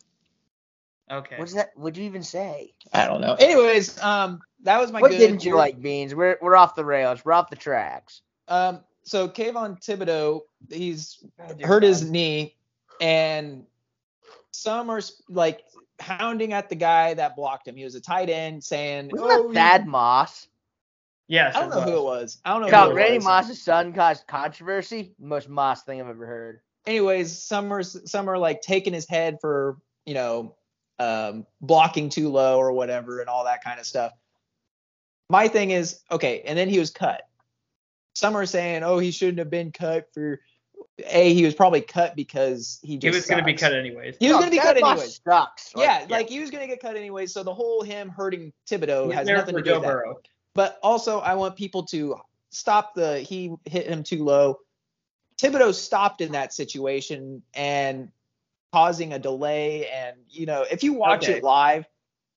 Okay. What is that? What'd you even say? I don't know. Anyways, um, that was my what good. didn't you like, Beans? We're we're off the rails. We're off the tracks. Um, so Kayvon Thibodeaux, he's hurt his knee, and some are like hounding at the guy that blocked him. He was a tight end, saying, Wasn't "Oh, that Thad Moss? Yes. I don't know who it was. I don't know. No, who Randy was. Moss's son caused controversy. Most Moss thing I've ever heard. anyways, some are some are like taking his head for you know um, blocking too low or whatever and all that kind of stuff. My thing is okay, and then he was cut. Some are saying, oh, he shouldn't have been cut for. A, he was probably cut because he He was going to be cut anyways. He was No, going to be cut anyways. Sucks. yeah, like he was going to get cut anyways. So the whole him hurting Thibodeaux He's has nothing to do Joe with that. Burrow. But also, I want people to stop the he hit him too low. Thibodeaux stopped in that situation and causing a delay. And you know, if you watch Okay. it live,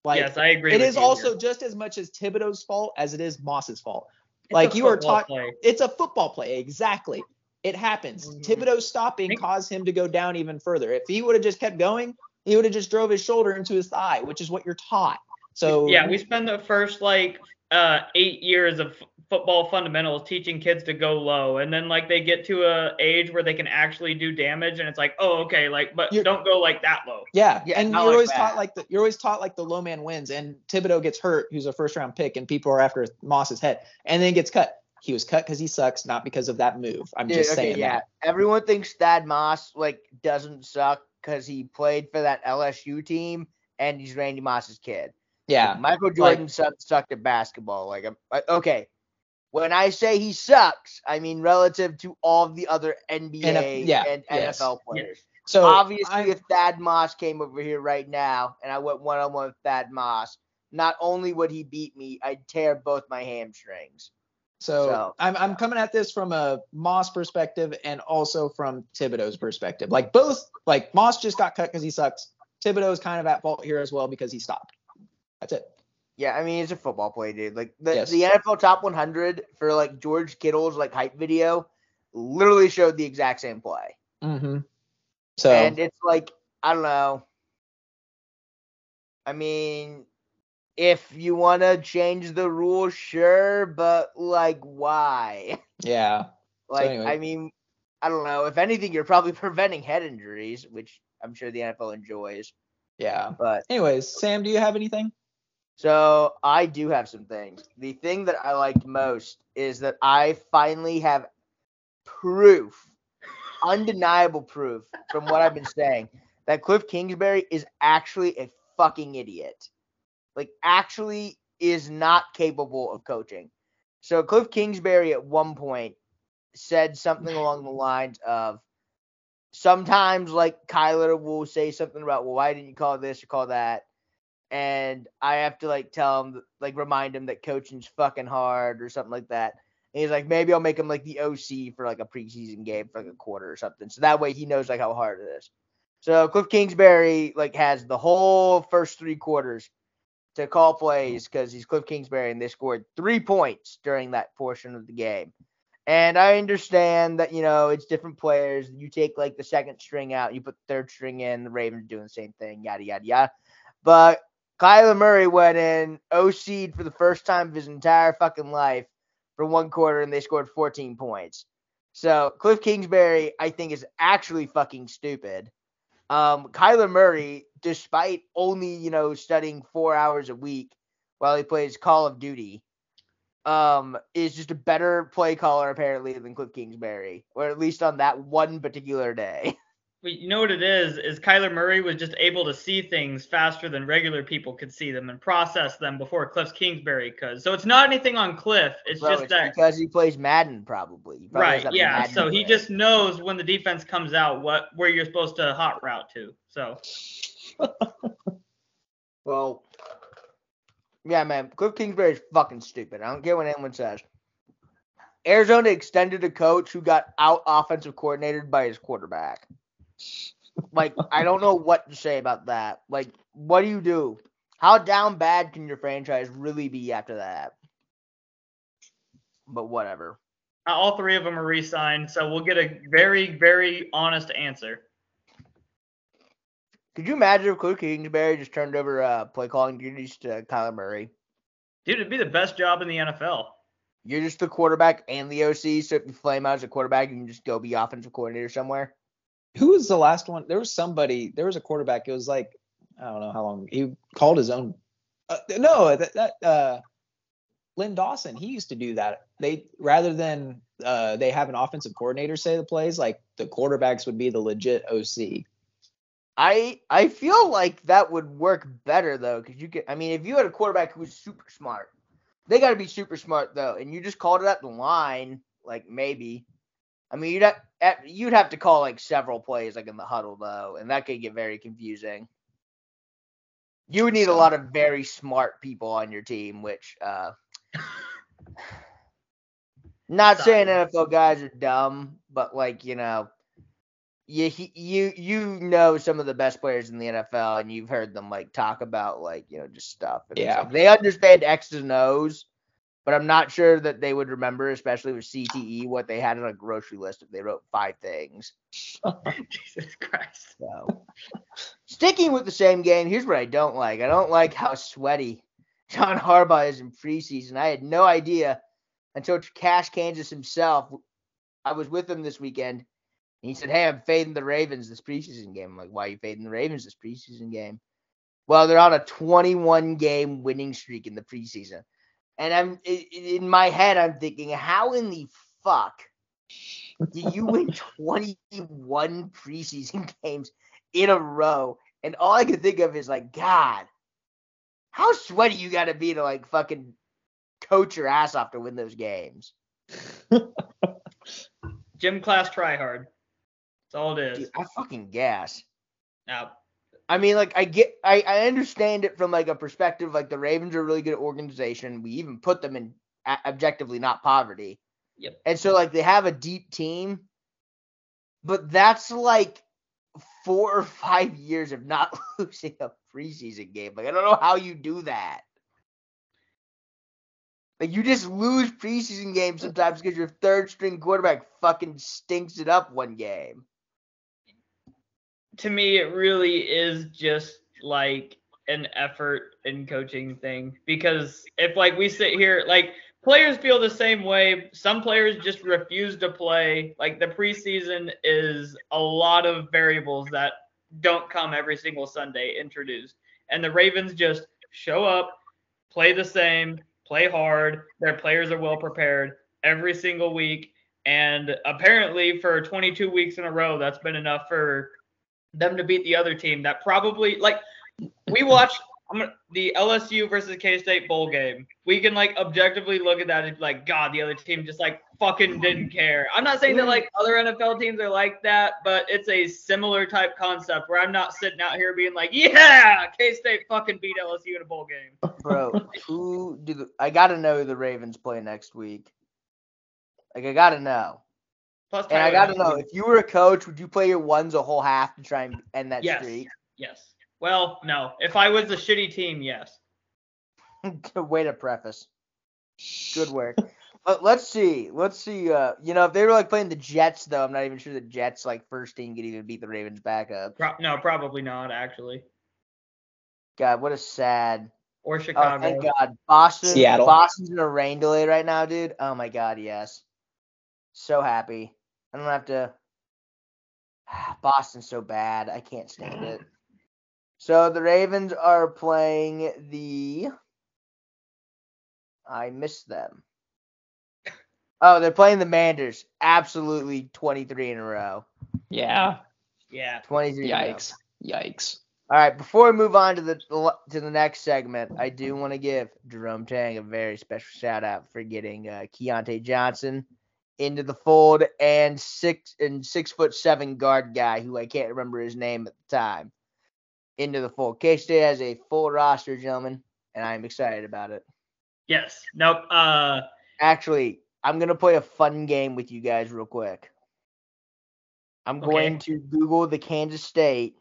like yes, I agree. it is also here. just as much as Thibodeaux's fault as it is Moss's fault. It's like you are taught, it's a football play. Exactly, it happens. Mhm. Thibodeaux stopping caused him to go down even further. If he would have just kept going, he would have just drove his shoulder into his thigh, which is what you're taught. So yeah, we spend the first like uh, eight years of f- football fundamentals teaching kids to go low, and then like they get to a age where they can actually do damage, and it's like, oh, okay, like, but You're- don't go like that low. Yeah, Yeah, and you're like always that. taught like the you're always taught like the low man wins, and Thibodeaux gets hurt, who's a first round pick, and people are after Moss's head, and then gets cut. He was cut because he sucks, not because of that move. I'm Dude, just okay, saying yeah. that. Everyone thinks Thad Moss like doesn't suck because he played for that LSU team and he's Randy Moss's kid. Yeah, Michael Jordan suck- sucked at basketball. Like, um, okay, when I say he sucks, I mean relative to all the other NBA yeah, and yes. NFL players. so Obviously, I'm- if Thad Moss came over here right now and I went one on one with Thad Moss, not only would he beat me, I'd tear both my hamstrings. So, So- I'm I'm coming at this from a Moss perspective and also from Thibodeaux's perspective. Like both, like Moss just got cut because he sucks. Thibodeaux is kind of at fault here as well because he stopped. That's it. Yeah, I mean it's a football play, dude. Like the, Yes. the NFL Top 100 for like George Kittle's like hype video, literally showed the exact same play. Mm-hmm. So and it's like I don't know. I mean, if you want to change the rules, sure, but like, why? Yeah. Like, anyway. I mean, I don't know. If anything, you're probably preventing head injuries, which I'm sure the NFL enjoys. Yeah. But Anyways, Sam, do you have anything? So I do have some things. The thing that I liked most is that I finally have proof, undeniable proof from what I've been saying, that Cliff Kingsbury is actually a fucking idiot. Like, actually is not capable of coaching. So Cliff Kingsbury at one point said something along the lines of sometimes like Kyler will say something about, well, why didn't you call this or call that? And I have to like tell him, like remind him that coaching's fucking hard or something like that. And he's like, maybe I'll make him like the OC for like a preseason game for like a quarter or something. So that way he knows like how hard it is. So Cliff Kingsbury like has the whole first three quarters to call plays because he's Cliff Kingsbury and they scored three points during that portion of the game. And I understand that, you know, it's different players. You take like the second string out, you put the third string in, the Ravens doing the same thing, yada, yada, yada. But Kyler Murray went in, OC'd for the first time of his entire fucking life for one quarter, and they scored 14 points. So Cliff Kingsbury, I think, is actually fucking stupid. Um, Kyler Murray, despite only, you know, studying four hours a week while he plays Call of Duty, um, is just a better play caller apparently than Cliff Kingsbury, or at least on that one particular day. You know what it is? Is Kyler Murray was just able to see things faster than regular people could see them and process them before Cliff Kingsbury could. So it's not anything on Cliff. It's Bro, just it's that because he plays Madden, probably. He probably right, yeah. Madden So he just knows when the defense comes out what where you're supposed to hot route to. So Well, yeah, man. Cliff Kingsbury is fucking stupid. I don't care what anyone says. Arizona extended a coach who got out offensive coordinated by his quarterback. Like, I don't know what to say about that. Like, what do you do? How down bad can your franchise really be after that? But whatever. uh, all three of them are re-signed. So we'll get a very very honest answer. Could you imagine if Cliff Kingsbury just turned over uh, play calling duties to Kyler Murray? Dude, it'd be the best job in the NFL. You're just the quarterback and the OC, so if you flame out as a quarterback, you can just go be offensive coordinator somewhere. Who was the last one? There was somebody. There was a quarterback. It was like I don't know how long. He called his own. Uh, no, that, that uh, Len Dawson. He used to do that. They rather than uh, they have an offensive coordinator say the plays, like the quarterbacks would be the legit OC. I I feel like that would work better though, because you could. I mean, if you had a quarterback who was super smart, they got to be super smart though, and you just called it at the line, like maybe. I mean, you'd have, at- you'd have to call like several plays like in the huddle though, and that could get very confusing. You would need a lot of very smart people on your team, which uh not saying NFL guys are dumb, but like, you know, you you you know some of the best players in the NFL and you've heard them like talk about like, you know, just stuff. And Yeah. like, they understand X's and O's, but I'm not sure that they would remember, especially with CTE, what they had on a grocery list if they wrote five things. Jesus Christ. So, sticking with the same game, here's what I don't like. I don't like how sweaty John Harbaugh is in preseason. I had no idea until Cash Kansas himself. I was with him this weekend, and he said, "Hey, I'm fading the Ravens this preseason game." I'm like, "Why are you fading the Ravens this preseason game?" Well, they're on a 21 game winning streak in the preseason, and I'm in my head, I'm thinking, how in the fuck did you win 21 preseason games in a row? And all I could think of is like, God, how sweaty you got to be to like fucking coach your ass off to win those games. Gym class try hard. That's all it is. Dude, I fucking gas. Now, I mean, like I get, I, I understand it from like a perspective. Like the Ravens are a really good organization. We even put them in objectively not poverty. Yep. And so like they have a deep team, but that's like four or five years of not losing a preseason game. Like I don't know how you do that. Like you just lose preseason games sometimes because your third string quarterback fucking stinks it up one game. To me, it really is just like an effort in coaching thing. Because if like we sit here like players feel the same way. Some players just refuse to play. Like the preseason is a lot of variables that don't come every single sunday introduced. And the ravens just show up play the same play hard. Their players are well prepared every single week. And apparently for 22 weeks in a row that's been enough for them to beat the other team that probably like we watched gonna, the LSU versus K State bowl game. We can like objectively look at that and like, God, the other team just like fucking didn't care. I'm not saying that like other NFL teams are like that, but it's a similar type concept where I'm not sitting out here being like, yeah, K State fucking beat LSU in a bowl game. Bro, who do the, I gotta know who the Ravens play next week. Like I gotta know. Plus, And I gotta know, if you were a coach, would you play your ones a whole half to try and end that Yes. streak? Yes. Well, no. If I was a shitty team, yes. Good Way to preface. Good work. But let's see. Let's see. Uh, you know, if they were like playing the Jets, though, I'm not even sure the Jets like first team could even beat the Ravens back up. Pro- no, probably not actually. God, what a sad. Or Chicago. Oh, Chicago. thank God. Boston. Seattle. Boston's in a rain delay right now, dude. Oh my God, yes. So happy. I don't have to. Boston's so bad. I can't stand it. So the Ravens are playing the. I missed them. Oh, they're playing the Manders. Absolutely 23 in a row. Yeah. yeah. 23 in a row. Yikes. Yikes. All right, before we move on to the to the next segment, I do want to give Jerome Tang a very special shout out for getting uh, Keyontae Johnson into the fold and six and six foot seven guard guy who I can't remember his name at the time into the fold. K State has a full roster, gentlemen, and I'm excited about it. Yes. Nope. Uh. Actually, I'm gonna play a fun game with you guys real quick. I'm Okay. going to Google the Kansas State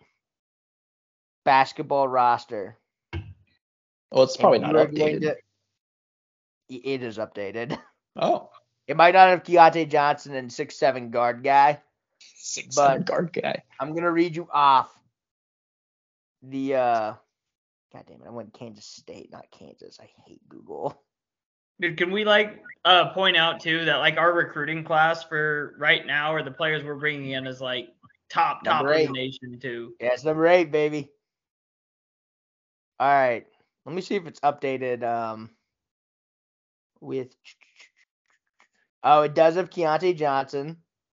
basketball roster. Well, it's probably not you are going updated. to- It is updated. Oh. It might not have Keyontae Johnson and six seven guard guy. Six But- seven guard guy. I'm gonna read you off the uh God damn it, I went Kansas State, not Kansas. I hate Google. Dude, can we like uh point out too that like our recruiting class for right now or the players we're bringing in is like top top Number in eight. the nation too. Yeah, it's number eight, baby. All right. Let me see if it's updated um with Oh, it does have Keyontae Johnson.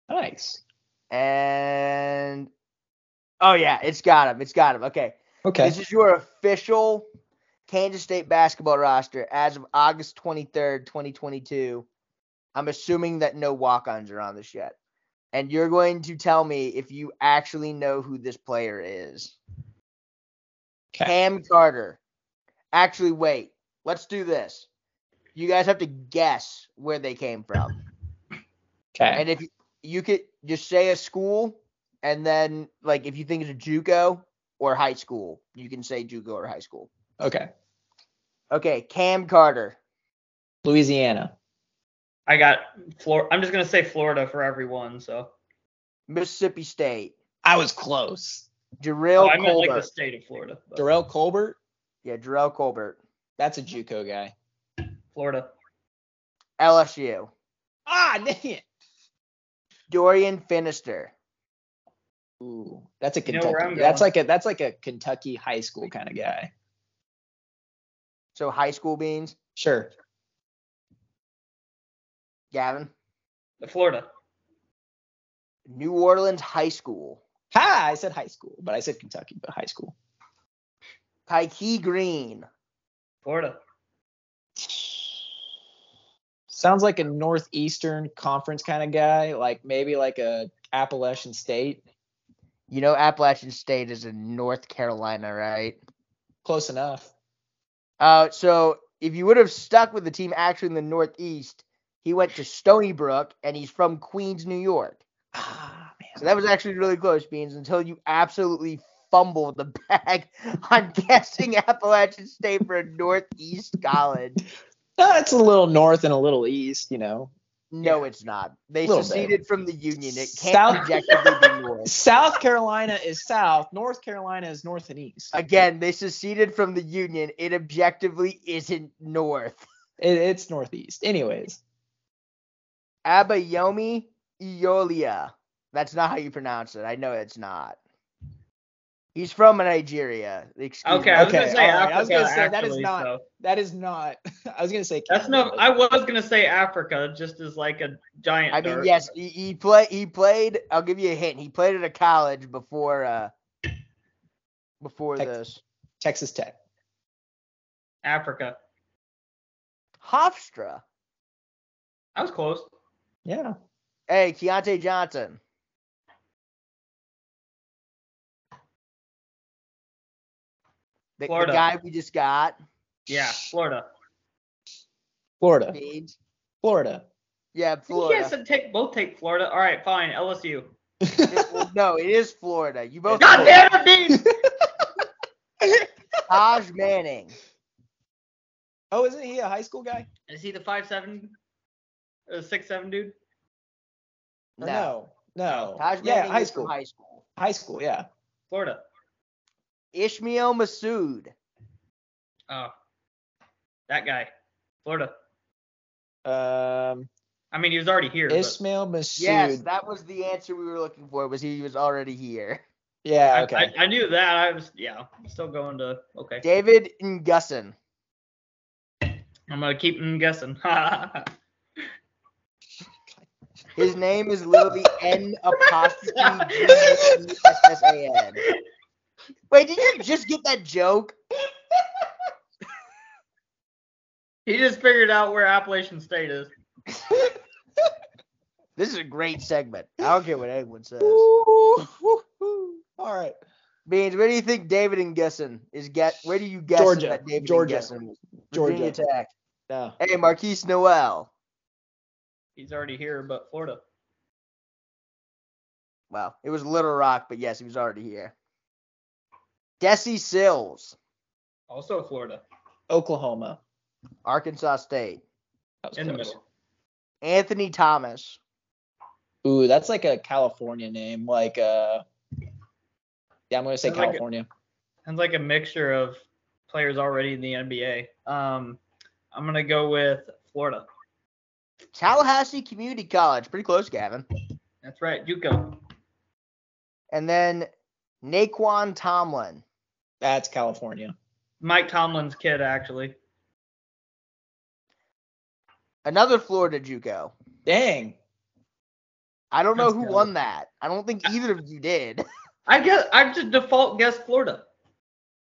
Nice. And oh yeah, it's got him. It's got him. Okay. Okay. This is your official Kansas State basketball roster as of August 23rd, 2022. I'm assuming that no walk-ons are on this yet. And you're going to tell me if you actually know who this player is. Okay. Cam Carter. Actually, wait. Let's do this. You guys have to guess where they came from. Okay. And if you, you could just say a school, and then like if you think it's a JUCO or high school, you can say JUCO or high school. Okay. Okay, Cam Carter, Louisiana. I got Flor I'm just gonna say Florida for everyone, so Mississippi State, I was close. Jerrell oh, I meant like Colbert. the state of Florida. but Darrell Colbert. yeah, Jerrell Colbert. That's a JUCO guy. Florida. LSU, Ah, dang it. Dorian Finister. Ooh, that's a You know Kentucky. That's like a that's like a Kentucky high school kind of guy. So high school beans, Sure. Gavin. The Florida. New Orleans High School. Ha! I said high school, but I said Kentucky, but high school. Tykei Greene. Florida. Sounds like a northeastern conference kind of guy, like maybe like a Appalachian State. You know Appalachian State is in North Carolina, right? Close enough. Uh, so if you would have stuck with the team actually in the Northeast, he went to Stony Brook and he's from Queens, New York. Ah, man. So that was actually really close, Beans, until you absolutely fumbled the bag on guessing Appalachian State for a Northeast college. Uh, it's a little north and a little east, you know. No, Yeah. it's not. They Little bit. seceded from the Union. It can't South- objectively be North. South Carolina is south. North Carolina is north and east. Again, they seceded from the Union. It objectively isn't North. It, it's northeast. Anyways, Abayomi Iolia. That's not how you pronounce it. I know it's not. He's from Nigeria. Excuse Okay, me. I was Okay, gonna say right, Africa. I was gonna say, that is not- so- that is not. I was gonna say. That's no. I was gonna say Africa, just as like a giant. I mean, dart. yes, he, he play he played. I'll give you a hint. He played at a college before uh before Texas. this. Texas Tech. Africa. Hofstra. I was close. Yeah. Hey, Keyontae Johnson. The, the guy we just got. Yeah, Florida. Florida. Beans. Florida. Yeah, You Florida. guys said take both take Florida. All right, fine. LSU. It- well, no, it is Florida. You both. God damn it, Bean! Taj Manning. oh, isn't he a high school guy? Is he the five seven, uh, six seven dude? No. no. No. Taj yeah, Manning high is from school. high school. High school. Yeah. Florida. Ishmael Massoud. Oh, that guy. Florida. Um, I mean, he was already here. but Ismail Massoud. Yes, that was the answer we were looking for. Was he was already here? yeah. I, Okay. I, I knew that. I was yeah. I'm still going to okay. David N'Guessan. I'm gonna keep him guessing. His name is literally N apostrophe G U E S S A N. Wait, did you just get that joke? he just figured out where Appalachian State is. This is a great segment. I don't care what anyone says. Ooh, woo, woo. All right. Beans, where do you think David and N'Guessan is get? Where do you guess Georgia. that David Georgia. N'Guessan is? Virginia Georgia. Tech. No. Hey, Markquis Nowell. He's already here, but Florida. Well, it was Little Rock, but yes, he was already here. Desi Sills, Also Florida. Oklahoma. Arkansas State. That was In the middle. Anthony Thomas. Ooh, that's like a California name. Like uh Yeah, I'm gonna say Sounds like a- California. Sounds like a mixture of players already in the NBA. Um, I'm gonna go with Florida. Tallahassee Community College. Pretty close, Gavin. That's right, JUCO. And then Nae'Qwan Tomlin. That's California. Mike Tomlin's kid, actually. Another Florida JUCO. Dang. I don't know Let's who go. won that. I don't think either of you did. I guess I just default guess Florida.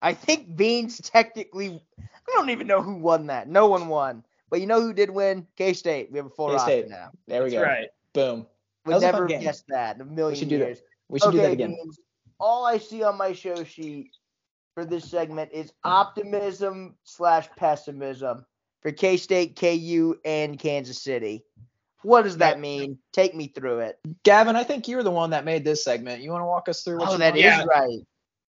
I think Beans technically. I don't even know who won that. No one won. But you know who did win? K State. We have a full roster K-State. now. There we That's go. right. Boom. Would was a fun never game. guessed that in a million should do that. years. We should okay, do that again. Beans, all I see on my show sheet for this segment is optimism slash pessimism for K State, KU, and Kansas City. What does that mean? Take me through it. Gavin, I think you're the one that made this segment. You want to walk us through what Oh, you that want? is Yeah. right.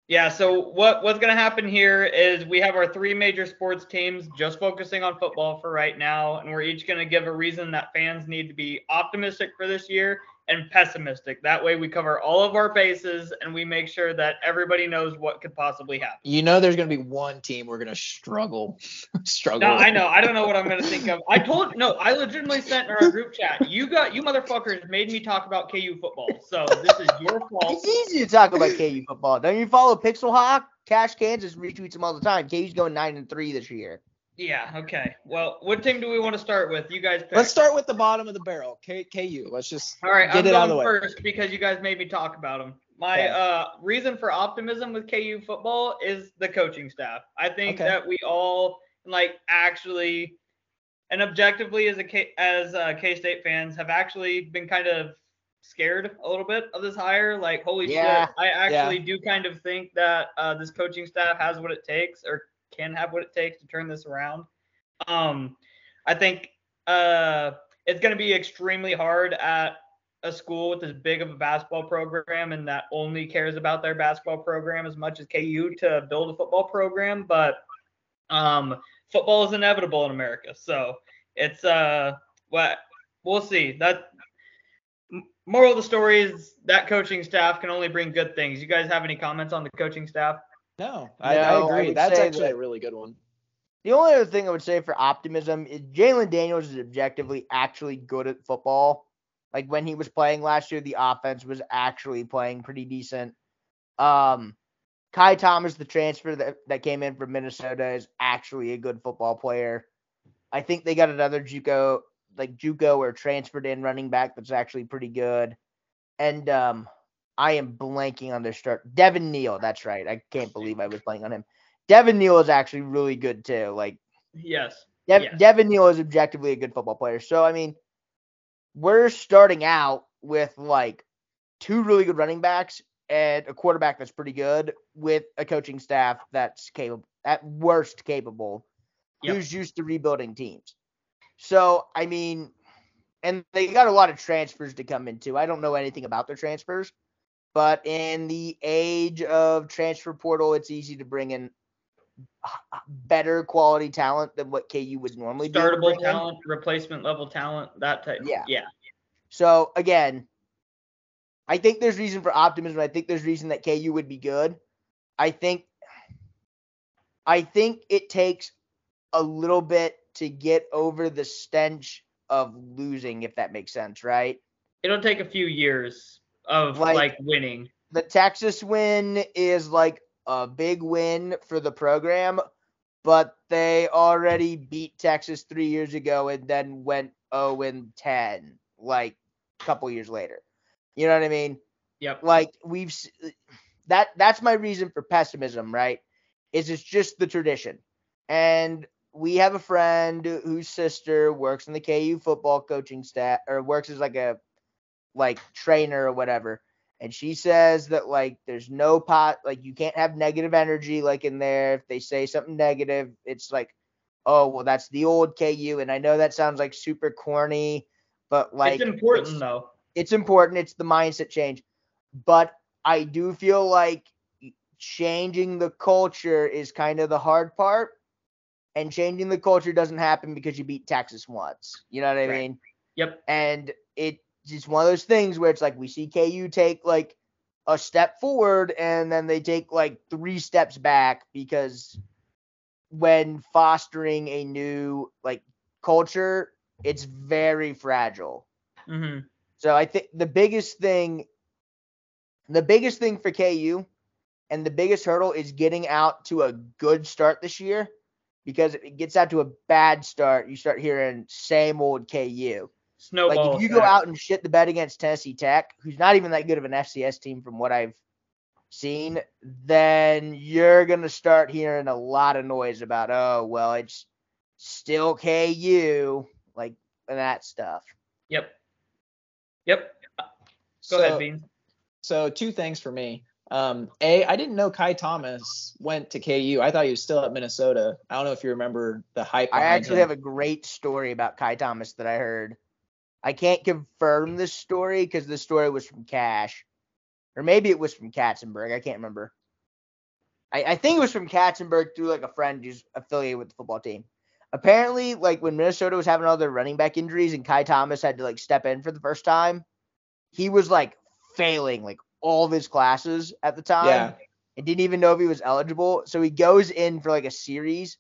Yeah, so what what's going to happen here is we have our three major sports teams just focusing on football for right now and we're each going to give a reason that fans need to be optimistic for this year and pessimistic. That way we cover all of our bases and we make sure that everybody knows what could possibly happen. You know there's gonna be one team we're gonna struggle. struggle. No. I know. I don't know what I'm going to think of. I told no, I legitimately sent in our group chat. You got you motherfuckers made me talk about KU football. So this is your fault. It's easy to talk about KU football. Don't you follow Pixel Hawk? Cash Kansas retweets him all the time. KU's going nine and three this year. Yeah, okay. Well, what team do we want to start with? You guys pick. Let's start with the bottom of the barrel. K- KU. Let's just All right, get I'm it going out of the way. first because you guys made me talk about them. My Okay. uh, reason for optimism with KU football is the coaching staff. I think Okay. that we all like actually and objectively as a K, as uh, K-State fans have actually been kind of scared a little bit of this hire. Like, holy Yeah. shit, I actually do kind of think that uh, this coaching staff has what it takes or can have what it takes to turn this around. Um, I think uh, it's going to be extremely hard at a school with as big of a basketball program and that only cares about their basketball program as much as KU to build a football program. But um, football is inevitable in America, so it's uh what we'll see. That moral of the story is that coaching staff can only bring good things. You guys have any comments on the coaching staff? No, I, No, I I agree. would That's actually that- a really good one. The only other thing I would say for optimism is Jalon Daniels is objectively actually good at football. Like when he was playing last year, the offense was actually playing pretty decent. Um, Ky Thomas, the transfer that, that came in from Minnesota, is actually a good football player. I think they got another JUCO, like JUCO or transferred in running back that's actually pretty good. And um, I am blanking on their start. Devin Neal, that's right. I can't believe I was playing on him. Devin Neal is actually really good too. Like Yes. Dev- Yes. Devin Neal is objectively a good football player. So I mean, we're starting out with like two really good running backs and a quarterback that's pretty good with a coaching staff that's capable at worst capable Yep. who's used to rebuilding teams. So I mean, and they got a lot of transfers to come into. I don't know anything about their transfers, but in the age of transfer portal, it's easy to bring in better quality talent than what KU would normally Startable bring in. talent, replacement level talent, that type. Yeah. Yeah. So again, I think there's reason for optimism. I think there's reason that KU would be good. I think I think it takes a little bit to get over the stench of losing, if that makes sense, right? It'll take a few years of Like- like, winning. The Texas win is like a big win for the program, but they already beat Texas three years ago and then went 0 and 10 like a couple years later. You know what I mean? Yep. like we've that that's my reason for pessimism right is it's just the tradition and we have a friend whose sister works in the KU football coaching staff or works as like a like trainer or whatever and she says that like there's no pot like you can't have negative energy like in there if they say something negative it's like oh well that's the old KU and I know that sounds like super corny but like it's important it's- though. it's important. It's the mindset change. But I do feel like changing the culture is kind of the hard part. And changing the culture doesn't happen because you beat Texas once. You know what I Right. mean? Yep. And it's just one of those things where it's like we see KU take like a step forward and then they take like three steps back because when fostering a new like culture, it's very fragile. hmm So I think the biggest thing, the biggest thing for KU, and the biggest hurdle is getting out to a good start this year, because if it gets out to a bad start, you start hearing same old KU. Snowball. Like if you go out and shit the bed against Tennessee Tech, who's not even that good of an FCS team from what I've seen, then you're gonna start hearing a lot of noise about, oh well, it's still KU, like and that stuff. Yep. Yep. Go so, ahead, Beans. So two things for me. Um, a, I didn't know Ky Thomas went to KU. I thought he was still at Minnesota. I don't know if you remember the hype. I actually him. have a great story about Ky Thomas that I heard. I can't confirm this story because the story was from Cash, or maybe it was from Katzenberg. I can't remember. I, I think it was from Katzenberg through like a friend who's affiliated with the football team. Apparently, like when Minnesota was having all their running back injuries and Ky Thomas had to like step in for the first time, he was like failing like all of his classes at the time Yeah. and didn't even know if he was eligible. So he goes in for like a series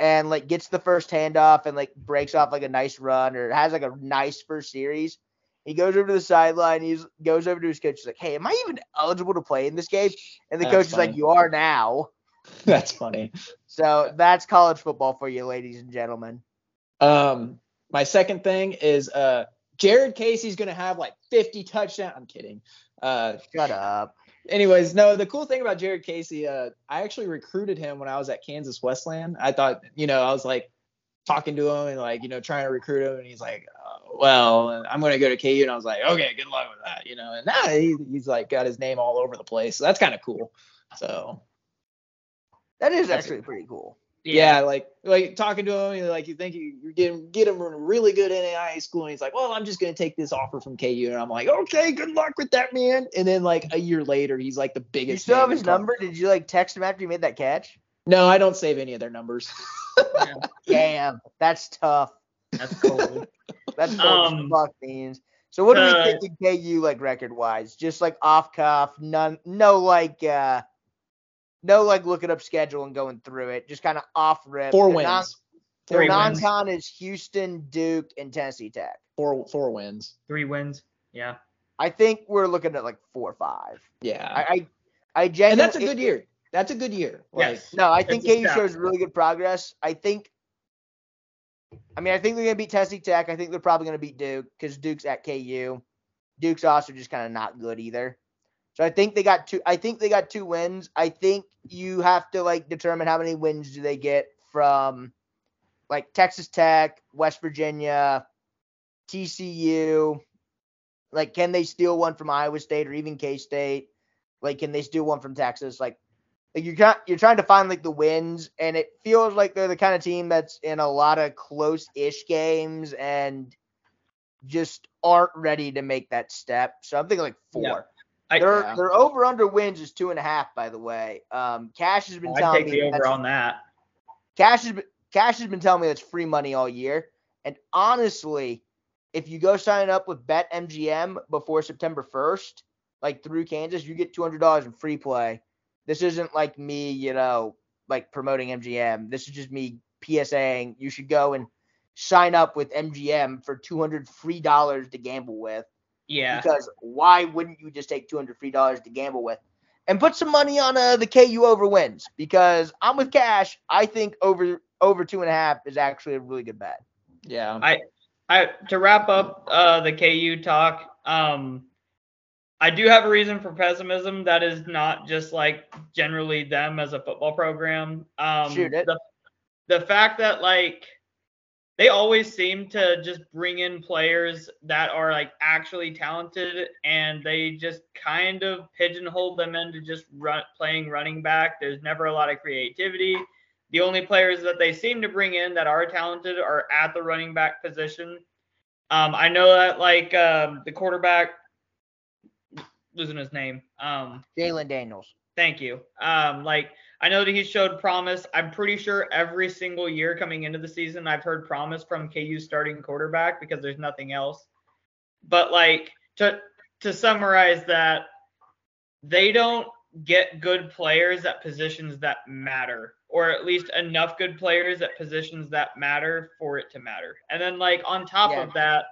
and like gets the first handoff and like breaks off like a nice run or has like a nice first series. He goes over to the sideline. He goes over to his coach. He's like, "Hey, am I even eligible to play in this game?" And the That's coach is like, "You are now." That's funny. So that's college football for you, ladies and gentlemen. Um, my second thing is uh, Jared Casey's gonna have like 50 touchdowns. I'm kidding. Uh, Shut up. Anyways, no, the cool thing about Jared Casey, uh, I actually recruited him when I was at Kansas Wesleyan. I thought, you know, I was like talking to him and like, you know, trying to recruit him, and he's like, uh, well, I'm gonna go to KU, and I was like, okay, good luck with that, you know. And now he, he's like got his name all over the place, so that's kind of cool. So That is That's- actually pretty cool. Yeah, like like talking to him, you're like you think you, you're getting get him in a really good NAI school, and he's like, well, I'm just gonna take this offer from KU, and I'm like, okay, good luck with that, man. And then like a year later, he's like the biggest. You still have his number? Did you like text him after you made that catch? No, I don't save any of their numbers. Damn, that's tough. That's cold. That's cold Um, fuck beans. So what do uh, we think in KU like record wise? Just like off cuff, none, no like, uh no like looking up schedule and going through it. Just kind of off rip. Four Their wins. Non, their non-con is Houston, Duke, and Tennessee Tech. Four four wins. Three wins. Yeah. I think we're looking at like four or five. Yeah. I, I, I genuinely. and that's a good year. That's a good year. Like Yes. No, I think KU shows really good progress. I think. I mean, I think they're gonna beat Tennessee Tech. I think they're probably gonna beat Duke because Duke's at KU. Duke's also just kind of not good either. So I think they got two. I think they got two wins. I think you have to like determine how many wins do they get from, like Texas Tech, West Virginia, TCU. Like, can they steal one from Iowa State or even K State? Like, can they steal one from Texas? Like, like you're trying you're trying to find like the wins, and it feels like they're the kind of team that's in a lot of close-ish games and just aren't ready to make that step. So I'm thinking like four. Yeah. I, Their Yeah. their over under wins is two and a half, by the way. Um, Cash has been I'd telling take me the over that's- on that. Cash has been, Cash has been telling me that's free money all year. And honestly, if you go sign up with BetMGM before September 1st, like through Kansas, you get $200 in free play. This isn't like me, you know, like promoting MGM. This is just me PSAing. You should go and sign up with MGM for 200 free dollars to gamble with Yeah. because why wouldn't you just take 200 free dollars to gamble with and put some money on uh, the KU over wins? Because I'm with cash. I think over over two and a half is actually a really good bet. yeah. I I to wrap up uh, the KU talk. Um, I do have a reason for pessimism. That is not just like generally them as a football program. Um, Shoot it. The, the fact that like they always seem to just bring in players that are like actually talented, and they just kind of pigeonhole them into just run, playing running back. There's never a lot of creativity. The only players that they seem to bring in that are talented are at the running back position. Um, I know that like um, the quarterback, losing his name. Um, Jalon Daniels. thank you. Um, like I know that he showed promise. I'm pretty sure every single year coming into the season, I've heard promise from KU starting quarterback because there's nothing else. But like to to summarize that, they don't get good players at positions that matter, or at least enough good players at positions that matter for it to matter. And then like on top Yeah. of that,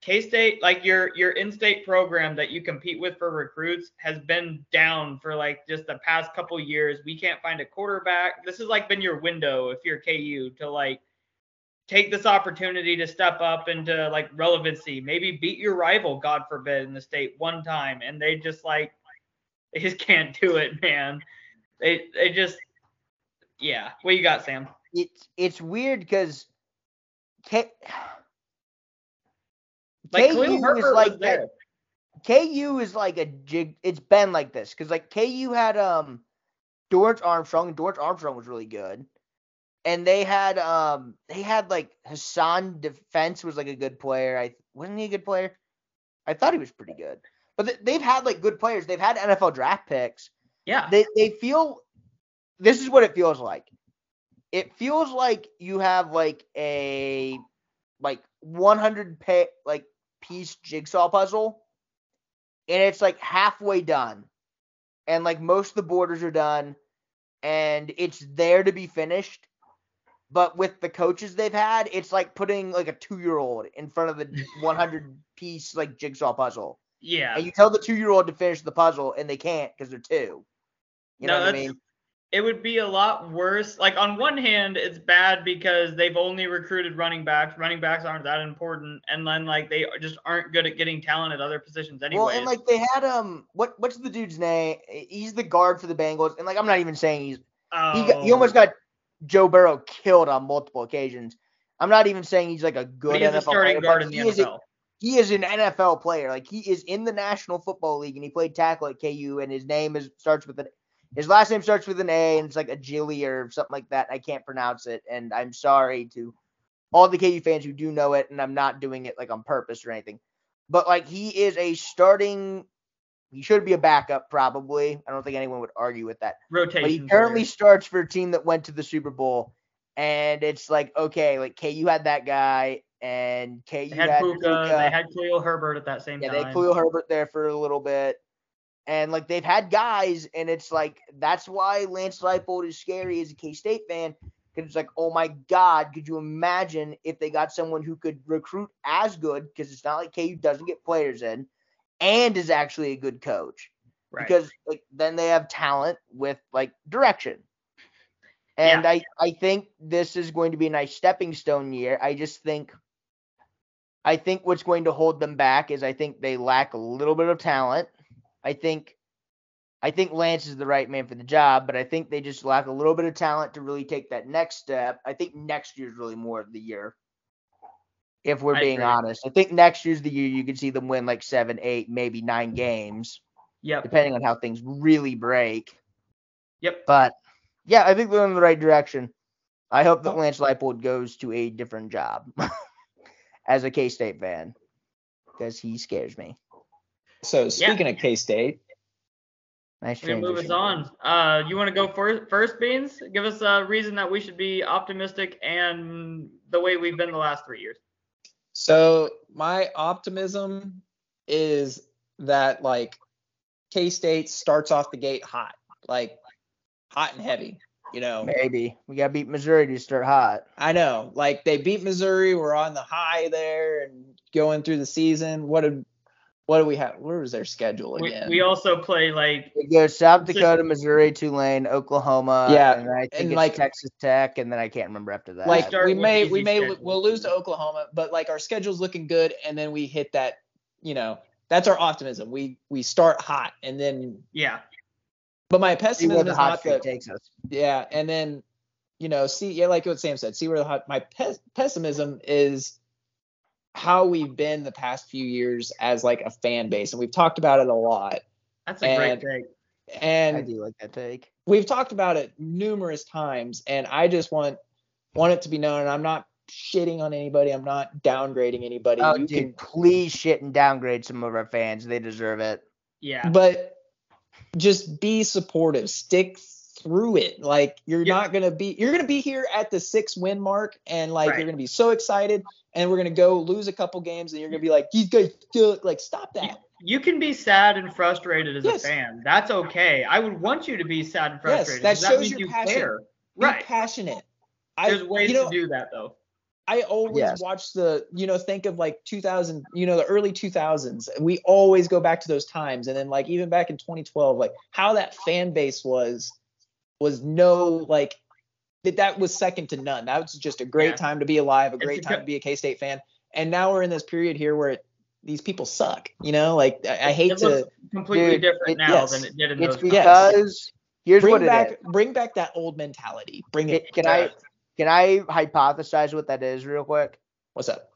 K-State, like your your in-state program that you compete with for recruits, has been down for like just the past couple years. We can't find a quarterback. This has like been your window if you're KU to like take this opportunity to step up into like relevancy. Maybe beat your rival, God forbid, in the state one time, and they just like they just can't do it, man. They they just yeah. What you got, Sam? It's it's weird because K- Like KU is like that. KU is like a jig. It's been like this because like KU had um Dorance Armstrong and Dorance Armstrong was really good, and they had um they had like Hasan Defense was like a good player. I wasn't he a good player? I thought he was pretty good, but th- they've had like good players. They've had NFL draft picks. Yeah. They they feel. This is what it feels like. It feels like you have like a like 100 pay, like piece jigsaw puzzle and it's like halfway done and like most of the borders are done and it's there to be finished but with the coaches they've had it's like putting like a two-year-old in front of the 100 piece like jigsaw puzzle. Yeah. and you tell the two-year-old to finish the puzzle and they can't because they're two. You No, know what i mean it would be a lot worse. Like on one hand, it's bad because they've only recruited running backs. Running backs aren't that important, and then like they just aren't good at getting talent at other positions anyway. Well, and like they had um, what what's the dude's name? He's the guard for the Bengals, and like I'm not even saying he's he got, he almost got Joe Burrow killed on multiple occasions. I'm not even saying he's like a good But he NFL a starting player, guard in the he is a- NFL. he is an NFL player. Like he is in the National Football League, and he played tackle at KU, and his name is starts with an his last name starts with an A, and it's like a Gilly or something like that. I can't pronounce it, and I'm sorry to all the KU fans who do know it, and I'm not doing it like on purpose or anything. But like he is a starting. He should be a backup, probably. I don't think anyone would argue with that. rotation. But he currently starts for a team that went to the Super Bowl. And it's like, okay, like KU had that guy. and KU They had had Pooka, Pooka. they had Khalil Herbert at that same time. Yeah, they had Khalil Herbert there for a little bit. And like they've had guys, and it's like that's why Lance Leipold is scary as a K State fan. Because it's like, oh my God, could you imagine if they got someone who could recruit as good? Because it's not like KU doesn't get players in, and is actually a good coach. right. Because like then they have talent with like direction. And I, I think this is going to be a nice stepping stone year. I just think I think what's going to hold them back is I think they lack a little bit of talent. I think I think Lance is the right man for the job, but I think they just lack a little bit of talent to really take that next step. I think next year's really more of the year. If we're I being agree. honest. I think next year's the year you could see them win like seven, eight, maybe nine games, Yep. depending on how things really break. Yep. But yeah, I think they're in the right direction. I hope that Lance Leipold goes to a different job as a K State fan because he scares me. So speaking of K State, Nice We're gonna move us on. Uh, you want to go first, first, Beans? Give us a reason that we should be optimistic and the way we've been the last three years. so my optimism is that like K State starts off the gate hot, like hot and heavy. You know, Maybe we gotta beat Missouri to start hot. I know, like they beat Missouri. We're on the high there and going through the season. What did what do we have? Where was their schedule We, again? we also play like We go South Six- Dakota, Missouri, Tulane, Oklahoma. Yeah, and I think and like- Texas Tech, and then I can't remember after that. like we may we may schedule. we'll lose to Oklahoma, but like our schedule's looking good, and then we hit that. You know, that's our optimism. We we start hot, and then yeah, but my see where pessimism the is hot not streak that. takes us. Yeah, and then you know, see, yeah, like what Sam said, see where the hot. My pes- pessimism is how we've been the past few years as like a fan base, and we've talked about it a lot. that's a And- great take. I And do like that take. we've talked about it numerous times, and I just want want it to be known. And I'm not shitting on anybody. I'm not downgrading anybody. Oh, you dude, can please shit and downgrade some of our fans. They deserve it. Yeah, but just be supportive stick through it like you're Yeah. not gonna be you're gonna be here at the six win mark and like Right. you're gonna be so excited and we're gonna go lose a couple games and you're gonna be like these guys suck like stop that you can be sad and frustrated as Yes. a fan. That's okay. I would want you to be sad and frustrated. Yes, frustrated. that 'cause shows means your you passion. care. be Right. passionate There's I, ways you know, to do that though. I always Yes. watch the, you know, think of like 2000, you know, the early 2000s. We always go back to those times. And then, like, even back in 2012, like how that fan base was, was no, like, that that was second to none. That was just a great Yeah. time to be alive, a great a time good- to be a K State fan. And now we're in this period here where it, these people suck, you know, like I, I hate It to looks completely Dude, different it- now yes. than it did in It's those. Yes. because here's bring what it is. back, bring back that old mentality. Bring it. Can I can I hypothesize what that is real quick? What's up?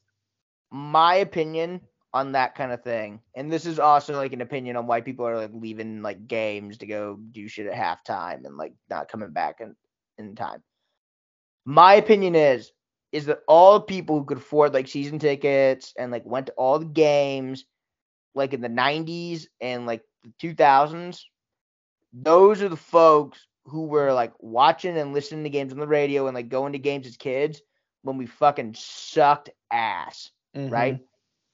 My opinion on that kind of thing, and this is also like an opinion on why people are like leaving like games to go do shit at halftime and like not coming back in, in time. My opinion is is that all the people who could afford like season tickets and like went to all the games like in the 90s and like the 2000s those are the folks who were like watching and listening to games on the radio and like going to games as kids when we fucking sucked ass, mm-hmm. right?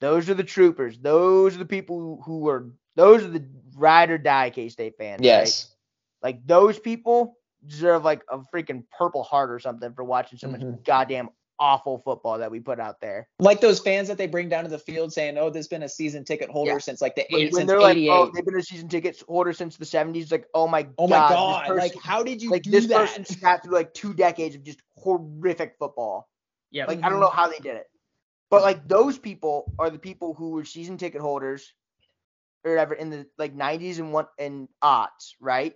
Those are the troopers. Those are the people who, who were those are the ride or die K State fans. right? Yes. Like those people deserve like a freaking purple heart or something for watching so much Mhm. goddamn awful football that we put out there. like those fans that they bring down to the field saying, "Oh, there's been a season ticket holder Yeah. since like the When, eight when since they're like, '88." oh, they've been a season ticket holder since the 70s. Like, oh my oh my god, god! this like, how did you like do this that? person sat through like two decades of just horrific football. Yeah. Like I don't know how they did it. But like those people are the people who were season ticket holders or whatever in the like 90s and one and aughts, right?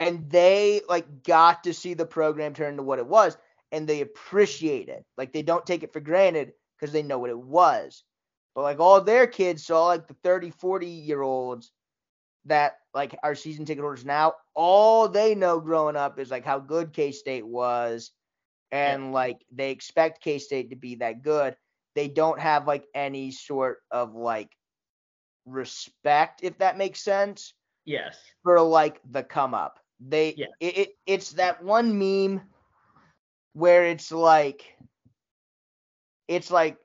And they like got to see the program turn into what it was and they appreciate it. Like they don't take it for granted because they know what it was. But like all their kids saw like the 30, 40 year olds that like are season ticket holders now, all they know growing up is like how good K State was and like they expect K State to be that good. They don't have like any sort of like respect, if that makes sense, Yes. for like the come up. They Yeah. it, it it's that one meme where it's like it's like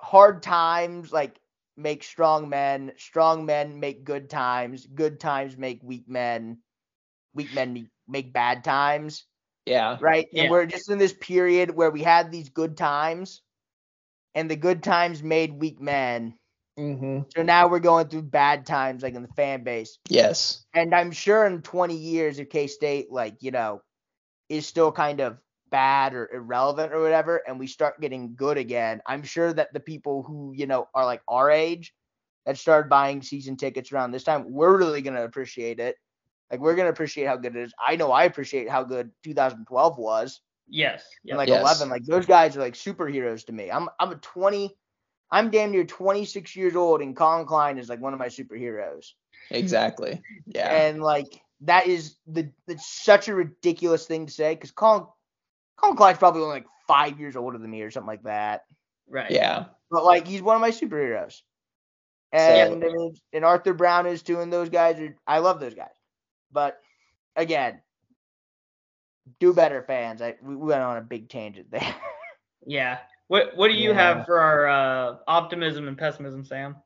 hard times like make strong men, strong men make good times, good times make weak men, weak men make- make bad times, Yeah. right? Yeah. And we're just in this period where we had these good times and the good times made weak men. Mm-hmm. So now we're going through bad times like in the fan base. Yes. And I'm sure in 20 years if K State like, you know, is still kind of bad or irrelevant or whatever and we start getting good again, I'm sure that the people who, you know, are like our age that started buying season tickets around this time, we're really going to appreciate it. Like we're going to appreciate how good it is. I know I appreciate how good 2012 was Yes. and like Yes. 11 like those guys are like superheroes to me i'm i'm a 20 i'm damn near 26 years old and collin klein is like one of my superheroes Exactly. Yeah. and like that is the it's such a ridiculous thing to say because collin collin klein's probably only like five years older than me or something like that right. yeah. but like he's one of my superheroes and I mean, and arthur brown is too and those guys are i love those guys but again do better fans i we we went on a big tangent there Yeah. What What do you Yeah. have for our uh, optimism and pessimism, Sam?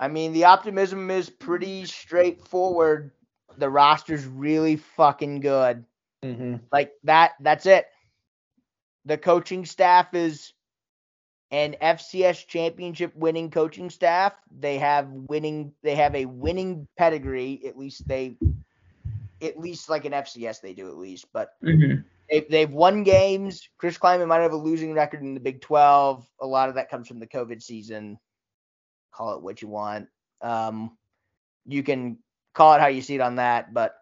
I mean, the optimism is pretty straightforward. The roster's really fucking good. Mm-hmm. Like that that's it. The coaching staff is an FCS championship winning coaching staff. They have winning they have a winning pedigree, at least they at least like an FCS they do at least, but Mm-hmm. they've, they've won games. Chris Klieman might have a losing record in the Big 12. A lot of that comes from the COVID season. Call it what you want. Um, you can call it how you see it on that, but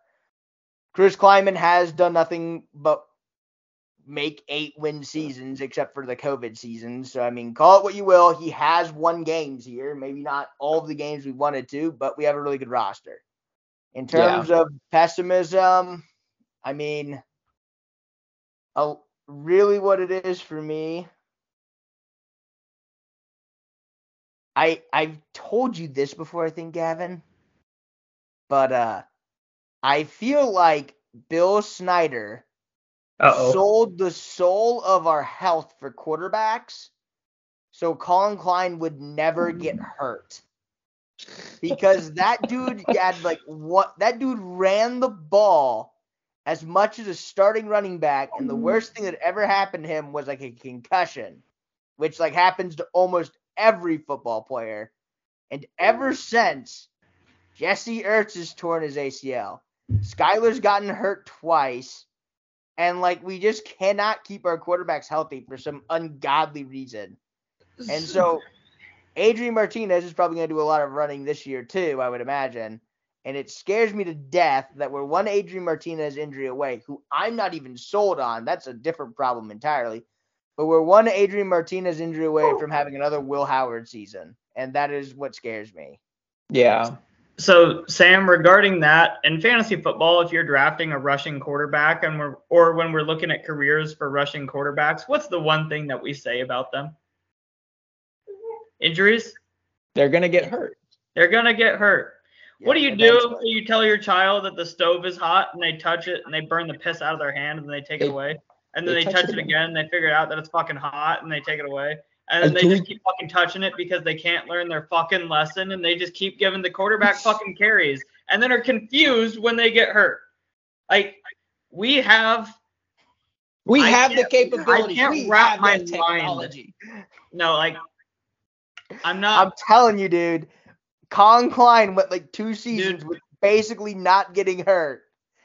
Chris Klieman has done nothing but make eight win seasons except for the COVID season. So I mean, call it what you will. He has won games here. Maybe not all of the games we wanted to, but we have a really good roster. In terms of pessimism, I mean, a, really what it is for me. I I've told you this before, I think, Gavin. But uh I feel like Bill Snyder Uh oh. sold the soul of our health for quarterbacks so Collin Klein would never get hurt. Because that dude had like what that dude ran the ball as much as a starting running back, and the worst thing that ever happened to him was like a concussion, which like happens to almost every football player. And ever since, Jesse Ertz has torn his ACL. Skylar's gotten hurt twice. And like we just cannot keep our quarterbacks healthy for some ungodly reason. And so Adrian Martinez is probably going to do a lot of running this year too, I would imagine. And it scares me to death that we're one Adrian Martinez injury away, who I'm not even sold on. That's a different problem entirely. But we're one Adrian Martinez injury away from having another Will Howard season. And that is what scares me. Yeah. So, Sam, regarding that, in fantasy football, if you're drafting a rushing quarterback and we're or when we're looking at careers for rushing quarterbacks, what's the one thing that we say about them? Injuries. They're gonna get hurt. They're gonna get hurt. what do you do? eventually. You tell your child that the stove is hot and they touch it and they burn the piss out of their hand and they take They- it away. And then they they, touch touch it again and they figure out that it's fucking hot and they take it away. And then they just keep fucking touching it because they can't learn their fucking lesson and they just keep giving the quarterback fucking carries and then are confused when they get hurt. Like we have We I have the capability. I can't we wrap have my the mind. technology. no like I'm not I'm telling you, dude. Collin Klein went like two seasons with basically not getting hurt.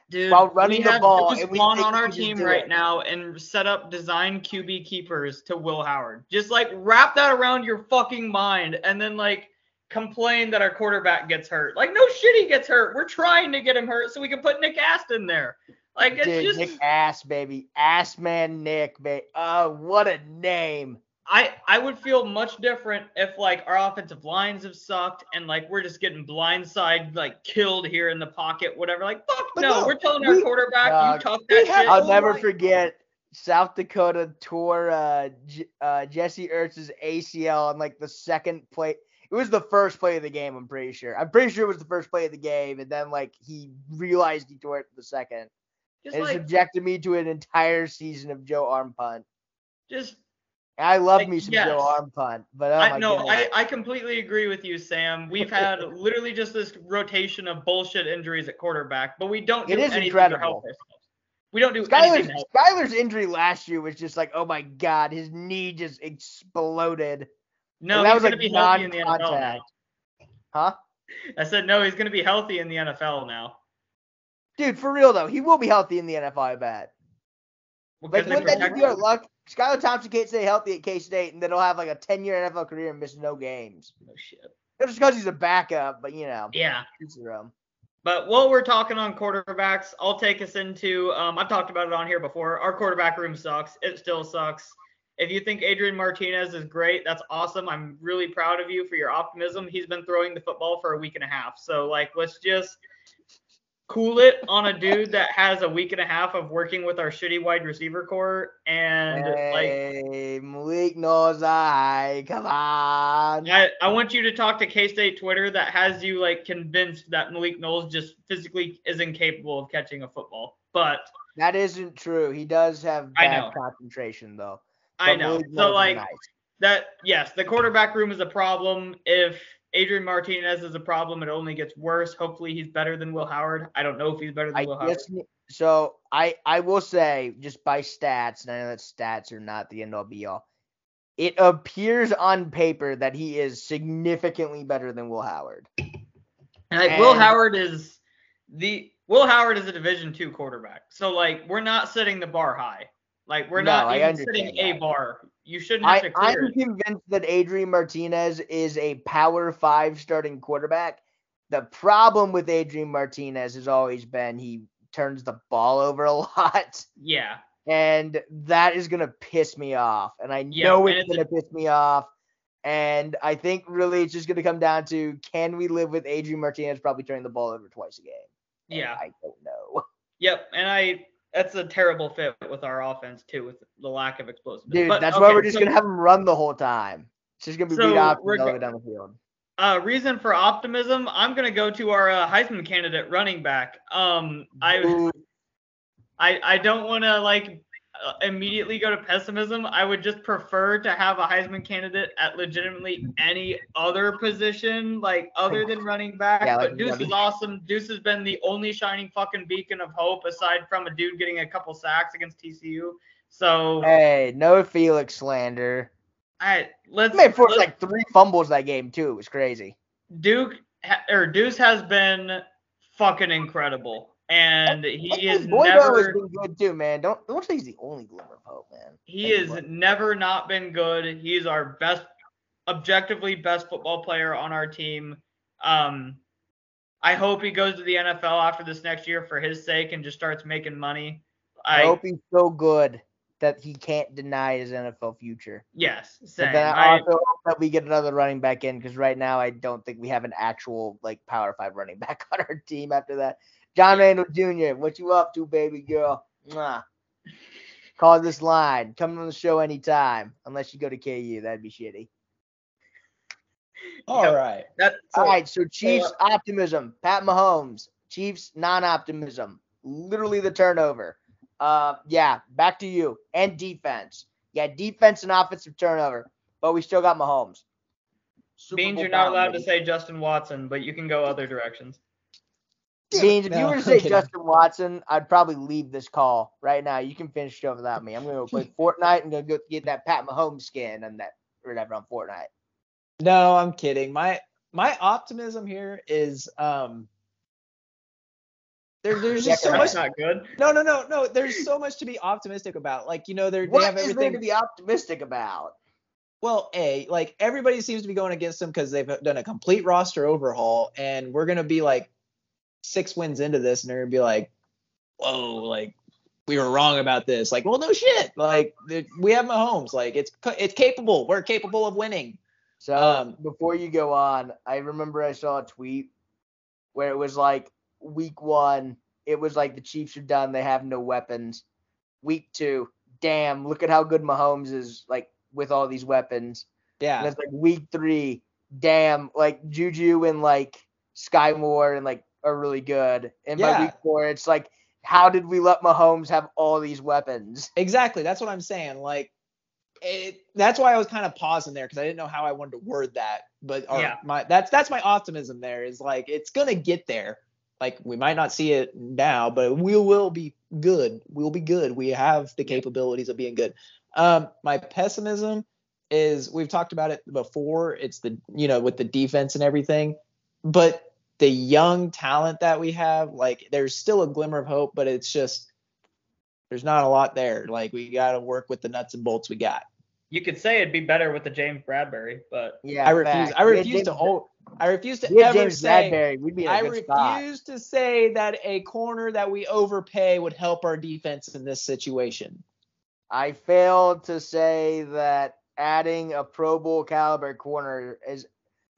Dude, while running we the ball, and we on our team right it. now and set up design QB keepers to Will Howard. Just like wrap that around your fucking mind and then like complain that our quarterback gets hurt. Like no shit he gets hurt. We're trying to get him hurt so we can put Nick Aston there. Like it's Dude, just Nick Ass, baby. Ass man Nick, baby. Oh, uh, what a name. I I would feel much different if like our offensive lines have sucked and like we're just getting blindside like killed here in the pocket, whatever. Like fuck But no, no, we're telling our quarterback Dog, you tough that have shit. I'll Oh never my- forget South Dakota tore uh, J- uh, Jesse Ertz's ACL on like the second play. It was the first play of the game, I'm pretty sure. I'm pretty sure it was the first play of the game, and then like he realized he tore it the second. Just And it like subjected me to an entire season of Joe Arm punt. just I love Like, me some yes. Joe Arm punt, but oh I, no, goodness. I, I completely agree with you, Sam. We've had literally just this rotation of bullshit injuries at quarterback, but we don't do It is anything incredible. to help ourselves. We don't do Skylar's, anything. Skylar's injury last year was just like, oh my god, his knee just exploded. No, And that he's was going like to be healthy in the NFL now. non-contact. Huh? I said no, he's going to be healthy in the NFL now. Dude, for real though, he will be healthy in the NFL, I bet. Because like, wouldn't that just be our luck? Skylar Thompson can't stay healthy at K State, and then he'll have like a 10 year NFL career and miss no games. Oh, shit. Just because he's a backup, but you know, Yeah. it's. But while we're talking on quarterbacks, I'll take us into. Um, I've talked about it on here before. Our quarterback room sucks. It still sucks. If you think Adrian Martinez is great, that's awesome. I'm really proud of you for your optimism. He's been throwing the football for a week and a half. So like, let's just cool it on a dude that has a week and a half of working with our shitty wide receiver core and like. hey, Malik Knowles I. Come on. I, I want you to talk to K State Twitter that has you like convinced that Malik Knowles just physically is incapable of catching a football. But That isn't true. He does have bad concentration though. I know. Malik So like nice. that yes, the quarterback room is a problem. If Adrian Martinez is a problem, it only gets worse. Hopefully he's better than Will Howard. I don't know if he's better than I Will Howard. so I I will say just by stats, and I know that stats are not the end all be all. It appears on paper that he is significantly better than Will Howard. And like Will Howard is the Will Howard is a Division two quarterback. So like we're not setting the bar high. Like we're No, not even setting a bar. You shouldn't have I, to clear I'm it. convinced that Adrian Martinez is a power five starting quarterback. The problem with Adrian Martinez has always been he turns the ball over a lot. Yeah. and that is gonna piss me off, and I know it's gonna piss me off. And I think really it's just gonna come down to can we live with Adrian Martinez probably turning the ball over twice a game? And Yeah. I don't know, Yep, and I that's a terrible fit with our offense too, with the lack of explosiveness. dude. But, that's why we're just so, gonna have him run the whole time. It's just gonna be So, beat off all the way down the field. uh, reason for optimism. I'm gonna go to our uh, Heisman candidate, running back. Um, I Ooh, I I don't want to like Uh, immediately go to pessimism. I would just prefer to have a Heisman candidate at legitimately any other position, like other than running back. Yeah, like but Deuce is awesome. Deuce has been the only shining fucking beacon of hope, aside from a dude getting a couple sacks against TCU. So hey, no Felix slander. I let's He made forced let's- like three fumbles that game too. It was crazy. Duke or Deuce has been fucking incredible, and he is Boydo has never been good too, man. Don't don't say he's the only glimmer of hope, man. he is never not been good. He's our best, objectively best football player on our team. Um, I hope he goes to the NFL after this next year for his sake and just starts making money. I I, hope he's so good that he can't deny his NFL future. yes, But same. then I I, also hope that we get another running back in because right now I don't think we have an actual like power five running back on our team after that. John Randall Jr., what you up to, baby girl? Mwah. Call this line. Come on the show anytime. Unless you go to KU, that'd be shitty. All Yep. right. that All right, so Chiefs optimism. Pat Mahomes. Chiefs non-optimism. Literally the turnover. Uh, yeah, back to you. And defense. Yeah, defense and offensive turnover, but we still got Mahomes. Super means Bowl you're not allowed to say Justin Watson, but you can go other directions. Beans, if you were to say kidding. Justin Watson, I'd probably leave this call right now. You can finish it without me. I'm gonna go play Fortnite and gonna go get that Pat Mahomes skin and that or whatever on Fortnite. No, I'm kidding. My my optimism here is um there, there's Yeah, just so much That's not good. no no no no there's so much to be optimistic about like you know they're, they What have is there everything to be optimistic about? well a like everybody seems to be going against them because they've done a complete roster overhaul and we're gonna be like six wins into this and they're gonna be like whoa like we were wrong about this. Like well no shit. Like we have Mahomes. Like it's it's capable. We're capable of winning. So Um, before you go on, I remember I saw a tweet where it was like week one, it was like the Chiefs are done, they have no weapons. Week two, damn, look at how good Mahomes is like with all these weapons. yeah. And it's like week three, damn, like Juju and like Skyy Moore and like are really good. And by week four, it's like, how did we let Mahomes have all these weapons? Exactly. That's what I'm saying. Like it, that's why I was kind of pausing there because I didn't know how I wanted to word that. But or Yeah. my that's that's my optimism there is like it's gonna get there. Like we might not see it now, but we will be good. We'll be good. We have the capabilities of being good. Um, my pessimism is we've talked about it before. It's the you know with the defense and everything, but the young talent that we have, like there's still a glimmer of hope, but it's just there's not a lot there. Like we got to work with the nuts and bolts we got. You could say it'd be better with the James Bradberry, but Yeah, I refuse. facts. I refuse James- to. Oh, I refuse to we had ever James say. Bradberry. We'd be in a I good spot. refuse to say that a corner that we overpay would help our defense in this situation. I failed to say that adding a Pro Bowl caliber corner is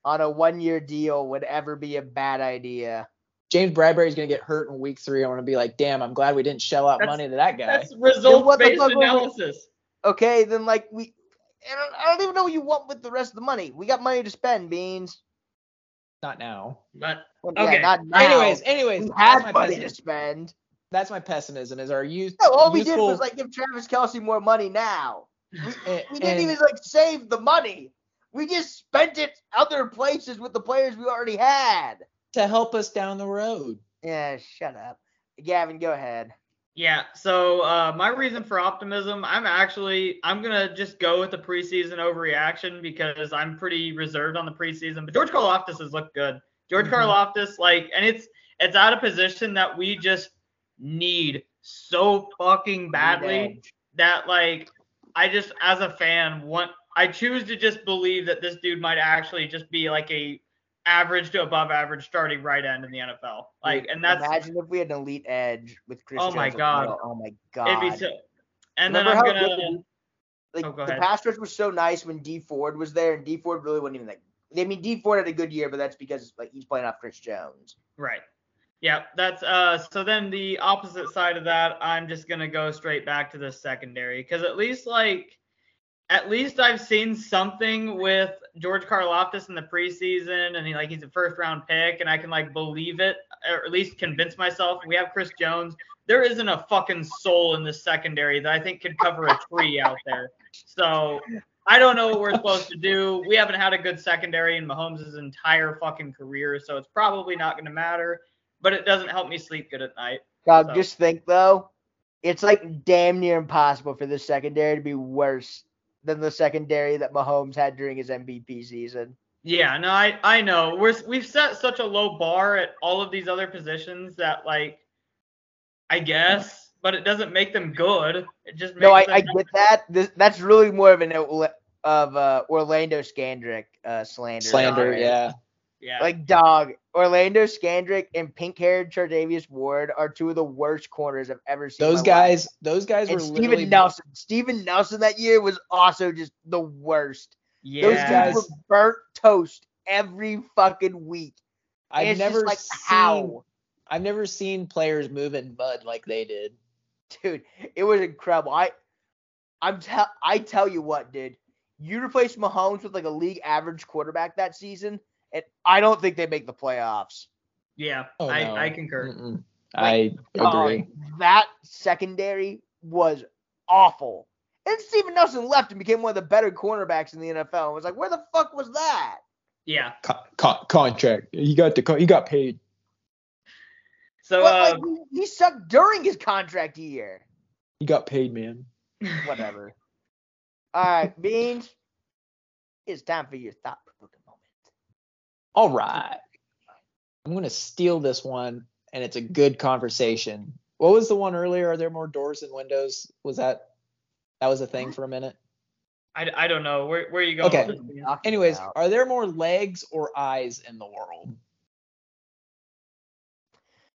on a one year deal would ever be a bad idea. James Bradberry's gonna get hurt in week three. I want to be like, damn, I'm glad we didn't shell out That's- money to that guy. that's results-based fuck we- analysis. Okay, then like we I don't, I don't even know what you want with the rest of the money. We got money to spend, Beans. Not now. But Well, Okay. Yeah, not now. Anyways, anyways, we that's had my, money to pessimism. spend. that's my pessimism. Is our youth? No, all we did was like give Travis Kelce more money now. and- We didn't and- even like save the money. We just spent it other places with the players we already had. to help us down the road. Yeah, shut up. Gavin, go ahead. Yeah, so uh, my reason for optimism, I'm actually I'm gonna just go with the preseason overreaction because I'm pretty reserved on the preseason. But George Karlaftis has looked good. George Mhm. Karlaftis, like, and it's it's at a position that we just need so fucking badly that like I just as a fan want I choose to just believe that this dude might actually just be like a average to above average starting right end in the NFL. Like, Dude, and that's imagine if we had an elite edge with Chris. Oh my Jones God. Oh my god. it'd be so. And Remember then I'm gonna. the- like Oh, go the pass rush was so nice when Dee Ford was there, and Dee Ford really wasn't even like. I mean, Dee Ford had a good year, but that's because like he's playing off Chris Jones. Right. Yeah, that's uh so then the opposite side of that, I'm just gonna go straight back to the secondary. Cause at least like at least I've seen something with George Karlaftis in the preseason and he like he's a first round pick and I can like believe it or at least convince myself. We have Chris Jones. There isn't a fucking soul in the secondary that I think could cover a tree out there. So I don't know what we're supposed to do. We haven't had a good secondary in Mahomes' entire fucking career, so it's probably not going to matter. But it doesn't help me sleep good at night. God, So- just think though, it's like damn near impossible for the secondary to be worse than the secondary that Mahomes had during his MVP season. Yeah, no, I I know. We're we've set such a low bar at all of these other positions that like, I guess, but it doesn't make them good. It just makes No, I, them I get that. This, that's really more of an Orla- of uh, Orlando Scandrick uh, slander. Slander, Right? yeah. Yeah. Like dog, Orlando Scandrick and pink-haired Charvarius Ward are two of the worst corners I've ever seen. Those my life. guys, those guys and were literally Steven Nelson. Steven Nelson that year was also just the worst. yeah. Those guys- dudes were burnt toast every fucking week. I've it's never just like seen, how, I've never seen players move in mud like they did. dude. It was incredible. I, I'm tell, I tell you what, dude. You replace Mahomes with like a league average quarterback that season, and I don't think they make the playoffs. yeah, Oh, I no. I concur. Mm-mm. I Dog, agree. that secondary was awful. And Steven Nelson left and became one of the better cornerbacks in the NFL. I was like, where the fuck was that? Yeah. Con- con- contract. He got the con- he got paid. So But, uh, like, he, he sucked during his contract year. He got paid, man. Whatever. All right, Beans. It's time for your thought provoking moment. All right. I'm gonna steal this one, and it's a good conversation. What was the one earlier? Are there more doors than windows? Was that that was a thing for a minute? I, I don't know where where are you going. Okay. with this? Talking Anyways, about- are there more legs or eyes in the world?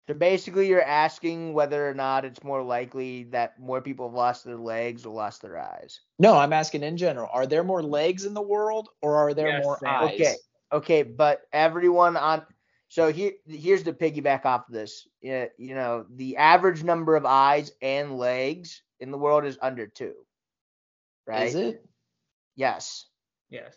so basically, you're asking whether or not it's more likely that more people have lost their legs or lost their eyes. No, I'm asking in general. Are there more legs in the world or are there Yes, more Sam. eyes? Okay. Okay, but everyone on so here here's the piggyback off of this. Yeah, you know, the average number of eyes and legs in the world is under two. Right? Is it? Yes. Yes.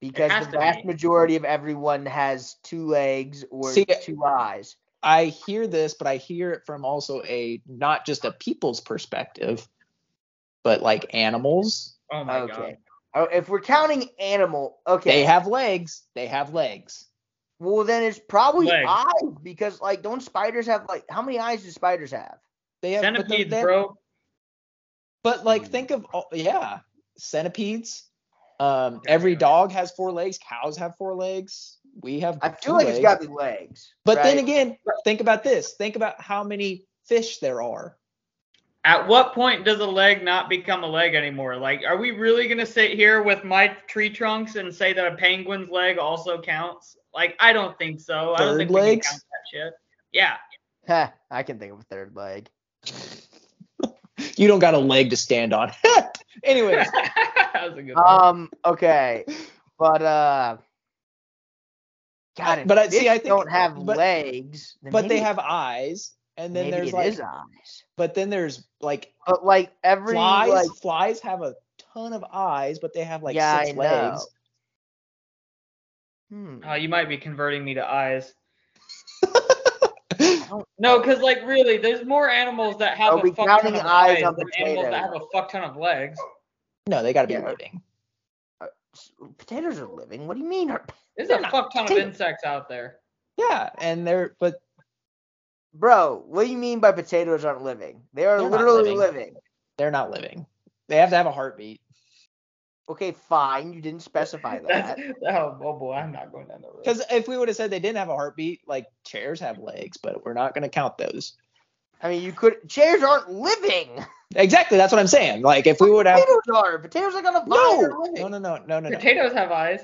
Because the vast be. majority of everyone has two legs or See, two eyes. I hear this, but I hear it from also a not just a people's perspective, but like animals. Oh my Okay. god. Oh, if we're counting animal, okay. They have legs. They have legs. Well, then it's probably Legs. eyes because like don't spiders have like how many eyes do spiders have? They have but Centipedes, they- bro. But like, think of all, yeah, centipedes. Um, every dog has four legs. Cows have four legs. We have. I feel like it's got to be legs. But then again, think about this. Think about how many fish there are. At what point does a leg not become a leg anymore? Like, are we really gonna sit here with my tree trunks and say that a penguin's leg also counts? Like, I don't think so. I don't Third think legs? we can count that shit. Yeah. Heh, I can think of a third leg. You don't got a leg to stand on. Anyways, that was a good one. Um. Okay. But uh. God, if But I- see, I think- don't have but- legs. then but they have eyes, and then maybe there's it like, is eyes. but then there's like But like every flies. like flies have a ton of eyes, but they have like Yeah, six I know. legs. hmm, Uh, you might be converting me to eyes. No, because like really, there's more animals that have Are a we fuck ton counting of eyes eyes on than animals that have a fuck ton of legs. no, they got to be Yeah. living. s- potatoes are living. What do you mean? Are, There's a not fuck ton of insects out there. Yeah, and they're but bro, what do you mean by potatoes aren't living? They are They're literally living. living. they're not living. They have to have a heartbeat. Okay, fine. You didn't specify that. oh, oh boy, I'm not going down the road. Because if we would have said they didn't have a heartbeat, like chairs have legs, but we're not going to count those. I mean, you could. Chairs aren't living. Exactly, that's what I'm saying. Like if we would have Potatoes are. Potatoes are gonna vine no, are living. no, no, no, no, no, no, Potatoes have eyes.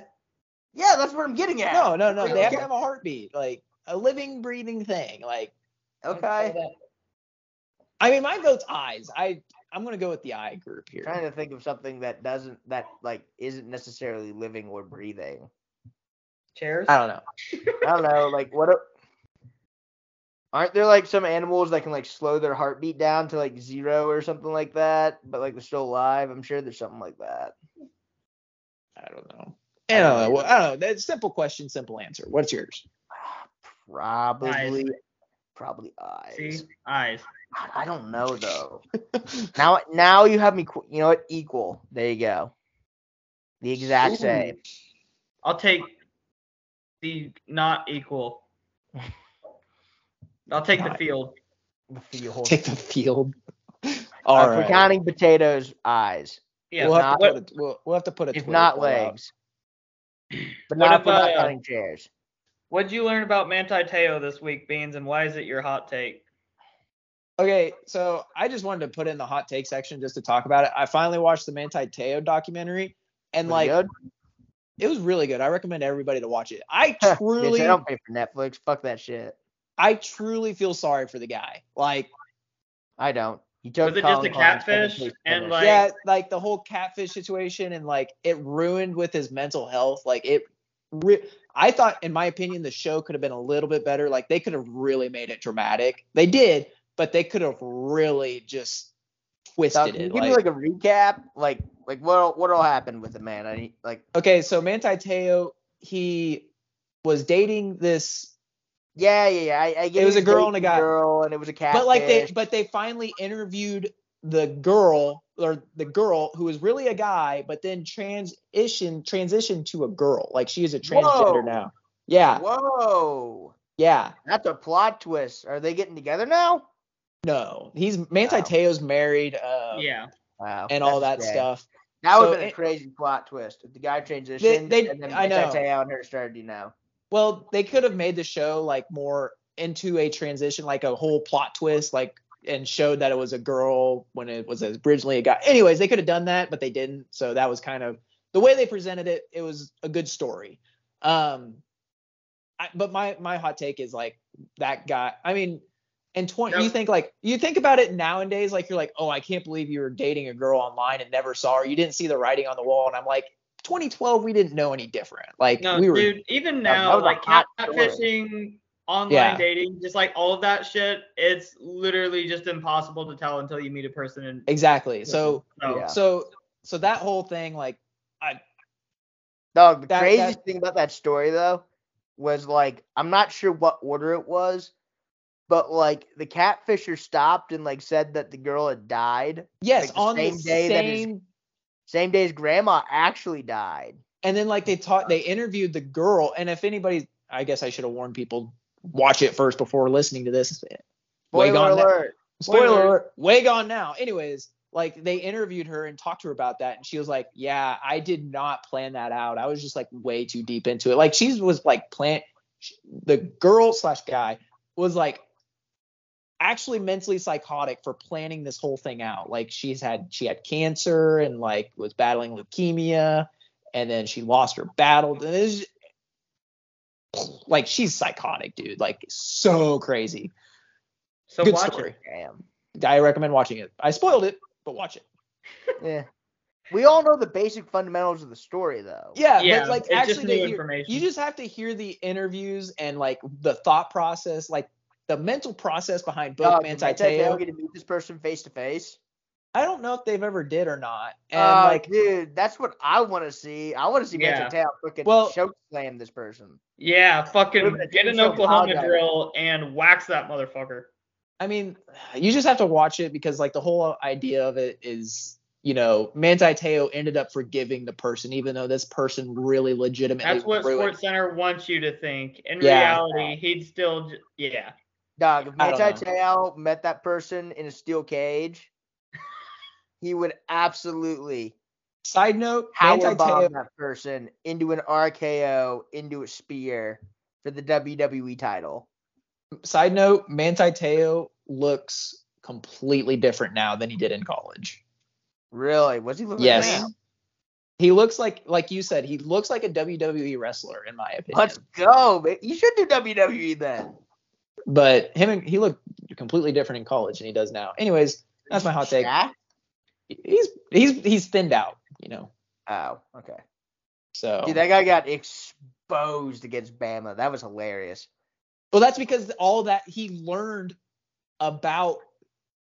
Yeah, that's what I'm getting at. no, no, no. They have to have a heartbeat, like a living, breathing thing. Like Okay. I mean, my vote's eyes. I I'm gonna go with the eye group here. trying to think of something that doesn't that like isn't necessarily living or breathing. Chairs. I don't know. I don't know, like what? a- Aren't there like some animals that can like slow their heartbeat down to like zero or something like that, but like they're still alive? I'm sure there's something like that. I don't know. I don't know. Well, I don't know. That's simple question, simple answer. What's yours? Probably, probably eyes. See, eyes. I don't know though. now, now you have me. qu- You know what? Equal. There you go. The exact Ooh. same. I'll take the not equal. I'll take the field. The field. Take the field. Uh, All if we're counting potatoes, eyes. Yeah. we'll, have not- to put a, we'll, we'll have to put a If not poll out. legs. But not, if, we're not uh, counting chairs. What'd you learn about Manti Te'o this week, Beans, and why is it your hot take? Okay, so I just wanted to put in the hot take section just to talk about it. I finally watched the Manti Te'o documentary, and Was it like good? it was really good. I recommend everybody to watch it. I Bitch, truly, I don't pay for Netflix. Fuck that shit. I truly feel sorry for the guy. Like, I don't. He took Was it just a catfish face and, like- yeah, like the whole catfish situation, and like it ruined with his mental health. Like it, re- I thought, in my opinion, the show could have been a little bit better. Like they could have really made it dramatic. They did, but they could have really just Now, twisted can you it. give me like a recap? Like, like what what all happened with the man? I need like, Okay, so Manti Te'o, he was dating this, yeah, yeah, yeah. I, I get It was a girl and a guy. girl, and it was a cat. but like they, but they finally interviewed the girl or the girl who is really a guy, but then transition transitioned to a girl. Like she is a transgender Whoa. now. Yeah, Whoa, yeah. that's a plot twist. Are they getting together now? No, he's Manti Wow. Te'o's married, uh, Yeah. Wow, and all that's that a shame. stuff. That would So have been a it- crazy plot twist if the guy transitioned they- and then I know. Te'o and her started, you know. Well, they could have made the show like more into a transition, like a whole plot twist, like and showed that it was a girl when it was originally a guy. Anyways, they could have done that, but they didn't. So that was kind of the way they presented it. It was a good story. Um, I, but my my hot take is like that guy. I mean, in 20, you think like you think about it nowadays, like you're like, oh, I can't believe you were dating a girl online and never saw her. You didn't see the writing on the wall, and I'm like. 2012, we didn't know any different. Like No, we were, dude. Even now, like catfishing, online Yeah. dating, just like all of that shit, it's literally just impossible to tell until you meet a person. And exactly. So so, Yeah. So so that whole thing, like, I. Dog, the That- craziest that- thing about that story though was like I'm not sure what order it was, but like the catfisher stopped and like said that the girl had died. yes, Like the on same the day that his- same Same day his grandma actually died. And then like they taught, they interviewed the girl. And if anybody, I guess I should have warned people, watch it first before listening to this. Way Spoiler alert. Spoiler Spoiler. alert, way gone now. Anyways, like they interviewed her and talked to her about that, and she was like, "Yeah, I did not plan that out. I was just like way too deep into it. Like she was like plan, the girl slash guy was like actually mentally psychotic for planning this whole thing out. Like she's had she had cancer and like was battling leukemia, and then she lost her battle. And it's like she's psychotic, dude. Like so crazy. So Good watch story. it. Damn. I recommend watching it. I spoiled it, but watch it. Yeah. We all know the basic fundamentals of the story, though. Yeah, Yeah, but like it's just actually, new hear- information. you just have to hear the interviews and like the thought process, like the mental process behind both Dog, Manti did Manti Te'o Te'o. get to meet this person face to face. I don't know if they've ever did or not. And Uh, like, dude, that's what I want to see. I want to see Yeah. Manti Te'o fucking Well- choke slam this person. Yeah, fucking Would've been a get an Oklahoma drill and wax that motherfucker. I mean, you just have to watch it because like the whole idea of it is, you know, Manti Te'o ended up forgiving the person, even though this person really legitimately That's what ruined. Sports Center wants you to think. In Yeah. reality, he'd still, j- yeah. Dog, if I don't Manti. Te'o met that person in a steel cage, he would absolutely Side note, power bomb that person into an RKO, into a spear for the WWE title. side note, Manti Te'o looks completely different now than he did in college. Really? Was he looking Yes. like? He looks like, like you said, he looks like a WWE wrestler in my opinion. Let's go, man. You should do WWE then. But him, and he looked completely different in college than he does now. Anyways, that's my hot take. He's he's he's thinned out, you know. Oh, okay. So Dude, that guy got exposed against Bama. That was hilarious. well, that's because all that he learned about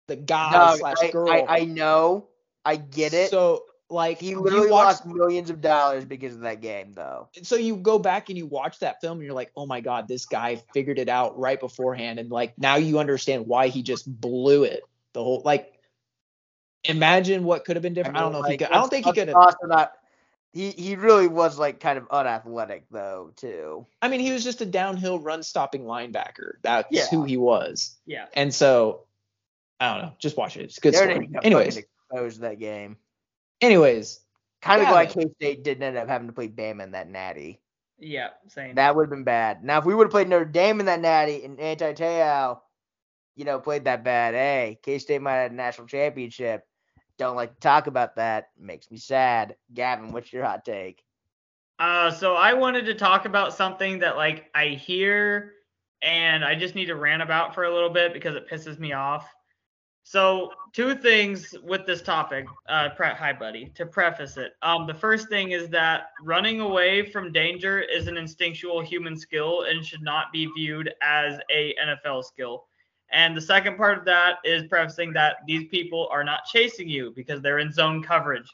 the guy Dog, slash I, girl. I, I know. I get it. So like he literally watch- lost millions of dollars because of that game, though. so you go back and you watch that film and you're like, oh my god, this guy figured it out right beforehand, and like now you understand why he just blew it. The whole like, imagine what could have been different. I, don't know if he could. I don't think he could have. also not. He he really was like kind of unathletic though too. I mean, he was just a downhill run stopping linebacker. That's Yeah. who he was. Yeah. And so I don't know. Just watch it. It's a good Darren story. Anyways, fucking exposed that game. anyways, Kind of Yeah, glad. K State didn't end up having to play Bama in that natty. Yeah, same. That would have been bad. Now if we would have played Notre Dame in that natty and Manti Te'o, you know, played that bad, hey, K State might have had a national championship. Don't like to talk about that. Makes me sad. Gavin, what's your hot take? Uh, so I wanted to talk about something that like I hear and I just need to rant about for a little bit because it pisses me off. So two things with this topic, uh, pre- hi buddy, to preface it. Um, the first thing is that running away from danger is an instinctual human skill and should not be viewed as a NFL skill. And the second part of that is prefacing that these people are not chasing you because they're in zone coverage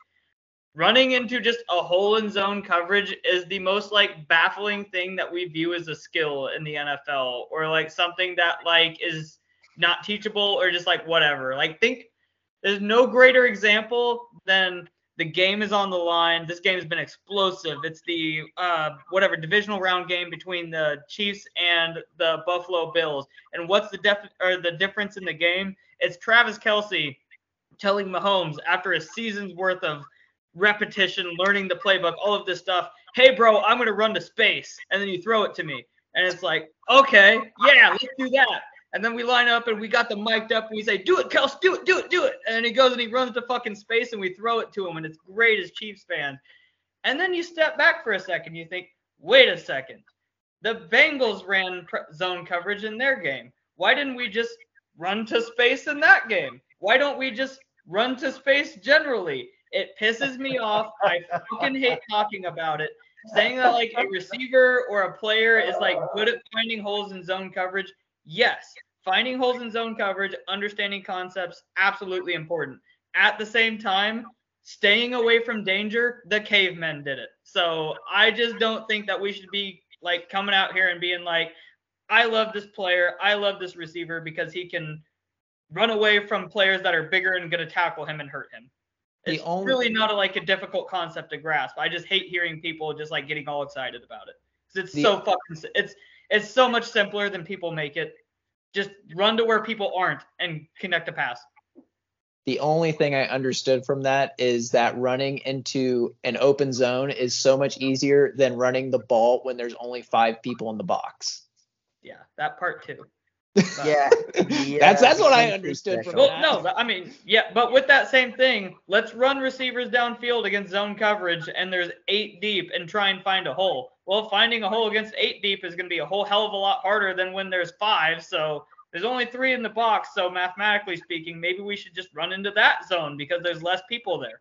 running into just a hole in zone coverage is the most like baffling thing that we view as a skill in the NFL or like something that like is not teachable or just like whatever. Like think there's no greater example than the game is on the line. This game has been explosive. It's the uh, whatever divisional round game between the Chiefs and the Buffalo Bills. And what's the def or the difference in the game? It's Travis Kelce telling Mahomes after a season's worth of repetition, learning the playbook, all of this stuff. Hey, bro, I'm to run to space. And then you throw it to me. And it's like, okay, yeah, let's do that. And then we line up and we got the mic'd up and we say, do it, Kels, do it, do it, do it. And he goes and he runs to fucking space and we throw it to him. And it's great as Chiefs fans. And then you step back for a second. You think, wait a second. The Bengals ran zone coverage in their game. Why didn't we just run to space in that game? Why don't we just run to space generally? It pisses me off. I fucking hate talking about it. Saying that like a receiver or a player is like good at finding holes in zone coverage. Yes, finding holes in zone coverage, understanding concepts, absolutely important. At the same time, staying away from danger, the cavemen did it. So I just don't think that we should be like coming out here and being like, I love this player, I love this receiver because he can run away from players that are bigger and going to tackle him and hurt him. It's only- really not a, like a difficult concept to grasp. I just hate hearing people just like getting all excited about it. 'Cause it's The- so fucking it's it's so much simpler than people make it. Just run to where people aren't and connect a pass. The only thing I understood from that is that running into an open zone is so much easier than running the ball when there's only five people in the box. Yeah, that part too. Yeah. that's that's what I understood from special. Well, no, I mean, yeah, but with that same thing, let's run receivers downfield against zone coverage, and there's eight deep, and try and find a hole. Well, finding a hole against eight deep is going to be a whole hell of a lot harder than when there's five. So there's only three in the box. So mathematically speaking, maybe we should just run into that zone because there's less people there.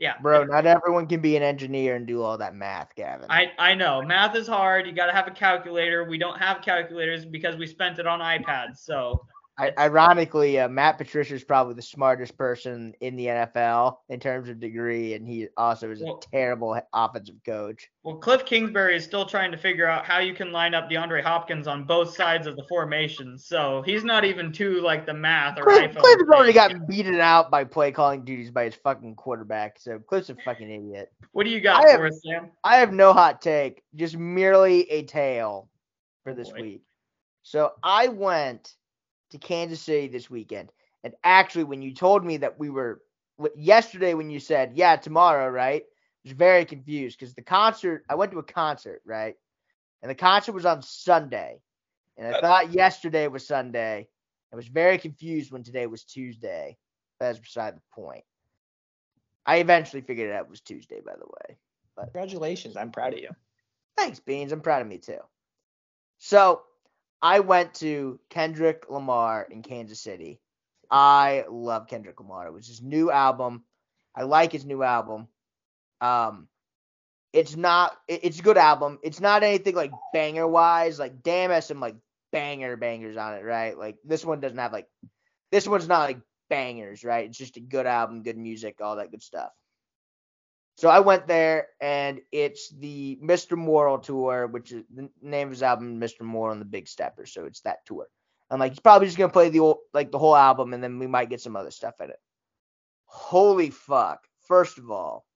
Yeah, Bro, not everyone can be an engineer and do all that math, Gavin. I I know math is hard. You got to have a calculator. We don't have calculators because we spent it on iPads. So I, ironically, uh, Matt Patricia is probably the smartest person in the NFL in terms of degree, and he also is a Well- terrible offensive coach. Well, Cliff Kingsbury is still trying to figure out how you can line up DeAndre Hopkins on both sides of the formation. So he's not even too like the math or Cliff. Cliff has already gotten beaten out by play calling duties by his fucking quarterback, so Cliff's a fucking idiot. What do you got I have- for us, Sam? I have no hot take, just merely a tale for this week. So I went to Kansas City this weekend, and actually, when you told me that we were yesterday, when you said yeah tomorrow, right? I was very confused because the concert. I went to a concert, right? And the concert was on Sunday, and I thought yesterday was Sunday. I was very confused when today was Tuesday. That's beside the point. I eventually figured it out it was Tuesday, by the way. But Congratulations, I'm proud of you. Thanks, Beans. I'm proud of me too. So I went to Kendrick Lamar in Kansas City. I love Kendrick Lamar. It was his new album. I like his new album. Um, it's not. it- It's a good album. It's not anything like banger wise. Like damn, has some like banger bangers on it, right? Like this one doesn't have like. This one's not like bangers, right? It's just a good album, good music, all that good stuff. So I went there, and it's the Mr. Morale tour, which is the name of his album, Mr. Morale and the Big Stepper. So it's that tour. I'm like, he's probably just gonna play the old, like the whole album, and then we might get some other stuff in it. Holy fuck! First of all,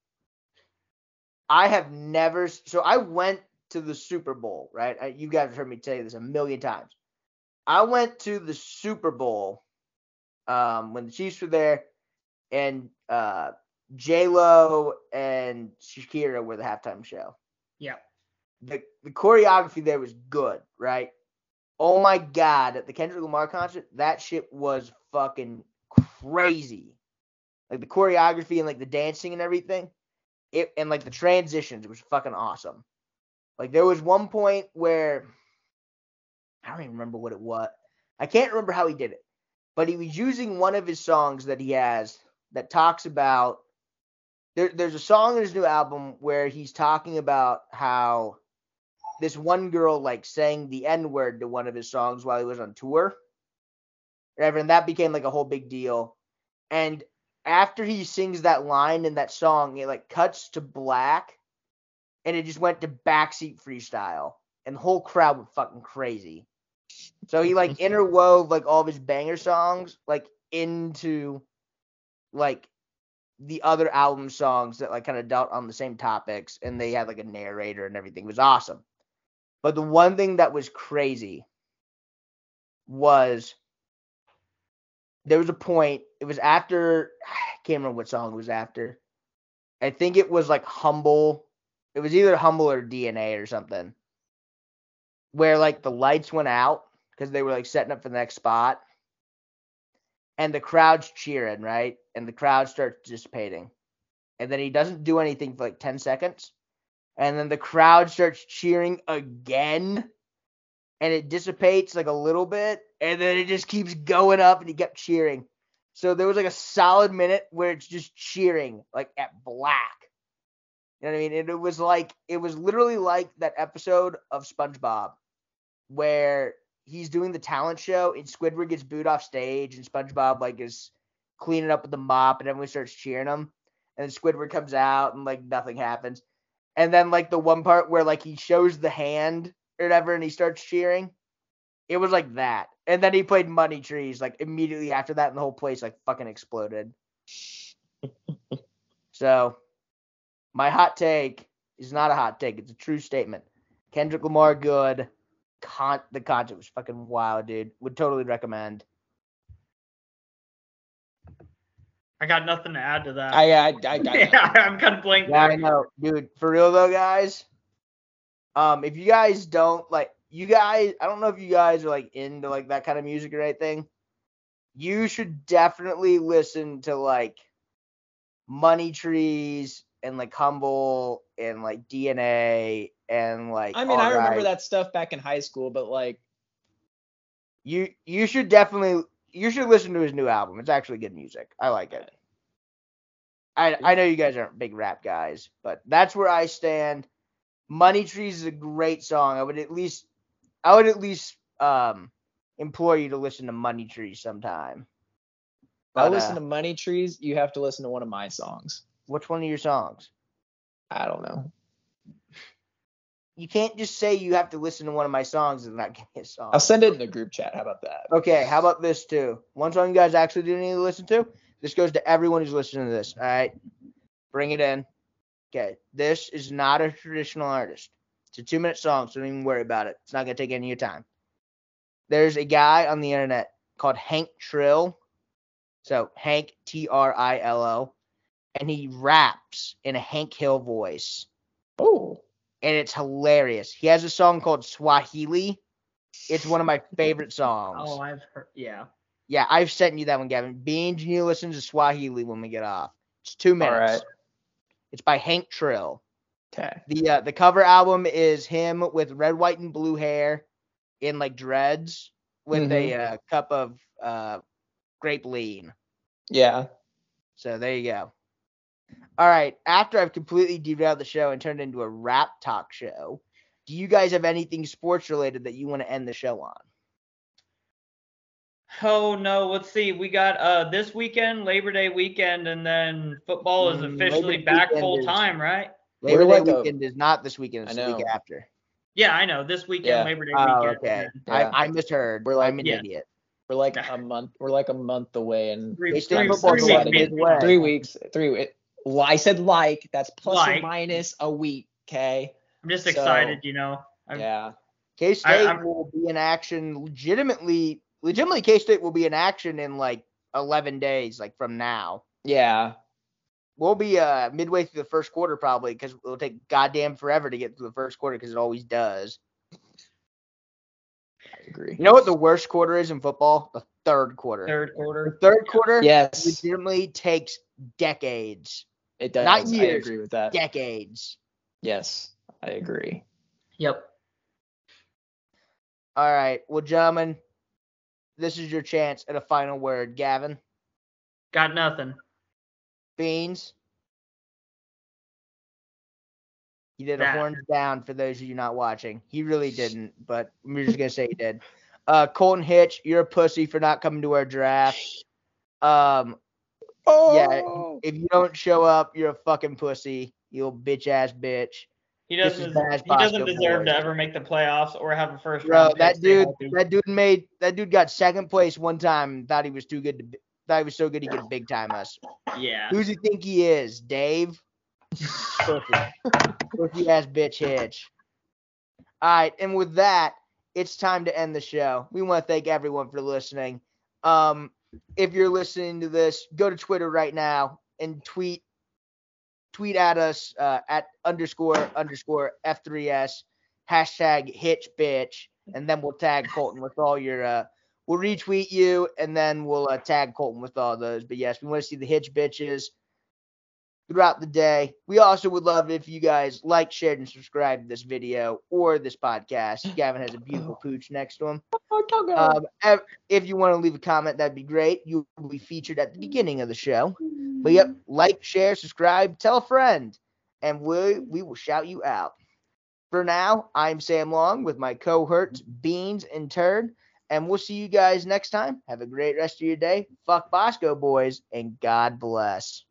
I have never. So I went to the Super Bowl, right? You guys have heard me tell you this a million times. I went to the Super Bowl um, when the Chiefs were there, and uh, J Lo and Shakira were the halftime show. Yeah. The the choreography there was good, right? Oh my god, at the Kendrick Lamar concert, that shit was fucking crazy. Like the choreography and like the dancing and everything. It and like the transitions, it was fucking awesome. Like there was one point where I don't even remember what it was. I can't remember how he did it. But he was using one of his songs that he has that talks about there, there's a song in his new album where he's talking about how this one girl like sang the N word to one of his songs while he was on tour. Whatever, and that became like a whole big deal. And after he sings that line in that song, it like cuts to black and it just went to backseat freestyle. And the whole crowd went fucking crazy. So he like interwove like all of his banger songs like into like the other album songs that like kind of dealt on the same topics and they had like a narrator and everything. It was awesome. But the one thing that was crazy was there was a point, it was after I can't remember what song it was after. I think it was like Humble. It was either Humble or DNA or something. Where like the lights went out because they were like setting up for the next spot. And the crowd's cheering, right? And the crowd starts dissipating. And then he doesn't do anything for like 10 seconds. And then the crowd starts cheering again. And it dissipates like a little bit. And then it just keeps going up and he kept cheering. So there was like a solid minute where it's just cheering, like at black. You know what I mean? And it was like, it was literally like that episode of SpongeBob where he's doing the talent show and Squidward gets booed off stage and SpongeBob like is cleaning up with the mop and everyone starts cheering him. And then Squidward comes out and like nothing happens. And then like the one part where like he shows the hand or whatever and he starts cheering. It was like that. And then he played Money Trees like immediately after that and the whole place like fucking exploded. So, my hot take is not a hot take. It's a true statement. Kendrick Lamar, good. Con- the content was fucking wild, dude. Would totally recommend. I got nothing to add to that. I, I, I, I, yeah, I'm kind of blank. Yeah, I know, dude. For real though, guys. Um, if you guys don't like, you guys, I don't know if you guys are like into like that kind of music or anything. You should definitely listen to like Money Trees and like Humble and like DNA and like. I mean, I remember that stuff back in high school, but like, You you should definitely you should listen to his new album. It's actually good music. I like it. I I know you guys aren't big rap guys, but that's where I stand. Money Trees is a great song. I would at least I would at least um implore you to listen to Money Trees sometime. if I listen uh, to Money Trees, you have to listen to one of my songs. Which one of your songs? I don't know. You can't just say you have to listen to one of my songs and not give me a song. I'll send it in the group chat. How about that? Okay, how about this too? One song you guys actually do need to listen to. This goes to everyone who's listening to this. All right, bring it in. Okay, this is not a traditional artist. It's a two-minute song, so don't even worry about it. It's not gonna take any of your time. There's a guy on the internet called Hank Trill. So Hank T R I L O, and he raps in a Hank Hill voice, Oh, and it's hilarious. He has a song called Swahili. It's one of my favorite songs. Oh, I've heard. Yeah. Yeah, I've sent you that one, Gavin. Beans, you need to listen to Swahili when we get off. It's two minutes. right. It's by Hank Trill. okay. The uh, the cover album is him with red, white, and blue hair in like dreads with a uh, cup of uh, grape lean. Yeah. So there you go. All right. After I've completely derailed the show and turned it into a rap talk show, do you guys have anything sports related that you want to end the show on? Oh no, let's see. We got uh this weekend, Labor Day weekend, and then football is Mm, officially Labor back full is- time, right? Labor Day like a- weekend is not this weekend. It's I the week after. Yeah, I know. This weekend, Yeah. Labor Day Oh, weekend. okay. Yeah. I, I misheard. We're like- I'm an Yeah. idiot. We're like a month. We're like a month away, and Three, They still three, football weeks, a lot of maybe. good way. three weeks. Three. It, well, I said like. That's plus Like. or minus a week. Okay. I'm just So- excited, you know. I'm, Yeah. K State will be in action legitimately. Legitimately, K State will be in action in like 11 days, like from now. Yeah. We'll be uh midway through the first quarter probably because it'll take goddamn forever to get through the first quarter because it always does. I agree. You know what the worst quarter is in football? The third quarter. Third The quarter. third quarter Yes. legitimately takes decades. It does. not I years, agree with that. Decades. Yes. I agree. Yep. All right. Well, gentlemen, this is your chance at a final word. Gavin, Got nothing. Beans. He did a horns down for those of you not watching. He really didn't, but we're just gonna say he did. Uh, Colton Hitch, you're a pussy for not coming to our draft. Um, Oh. if you don't show up, you're a fucking pussy. You little bitch ass bitch. He doesn't. He doesn't deserve boys. to ever make the playoffs or have a first Bro, round. that dude, that dude made that dude got second place one time and thought he was too good to be- thought he was so good he could big time us. Yeah. Who's he think he is, Dave? Pussy. Pussy ass bitch hitch. All right, and with that, it's time to end the show. We want to thank everyone for listening. Um, if you're listening to this, go to Twitter right now and tweet tweet at us uh, at underscore underscore F3S hashtag hitch bitch, and then we'll tag Colton with all your uh we'll retweet you and then we'll uh, tag Colton with all those. But yes, we want to see the hitch bitches throughout the day. We also would love if you guys like, shared, and subscribed to this video or this podcast. Gavin has a beautiful pooch next to him. Um, if you want to leave a comment, that'd be great. You will be featured at the beginning of the show. But yep, like, share, subscribe, tell a friend, and we we will shout you out. For now, I'm Sam Long with my cohorts Beans and Turd, and we'll see you guys next time. Have a great rest of your day. Fuck Bosco boys, and God bless.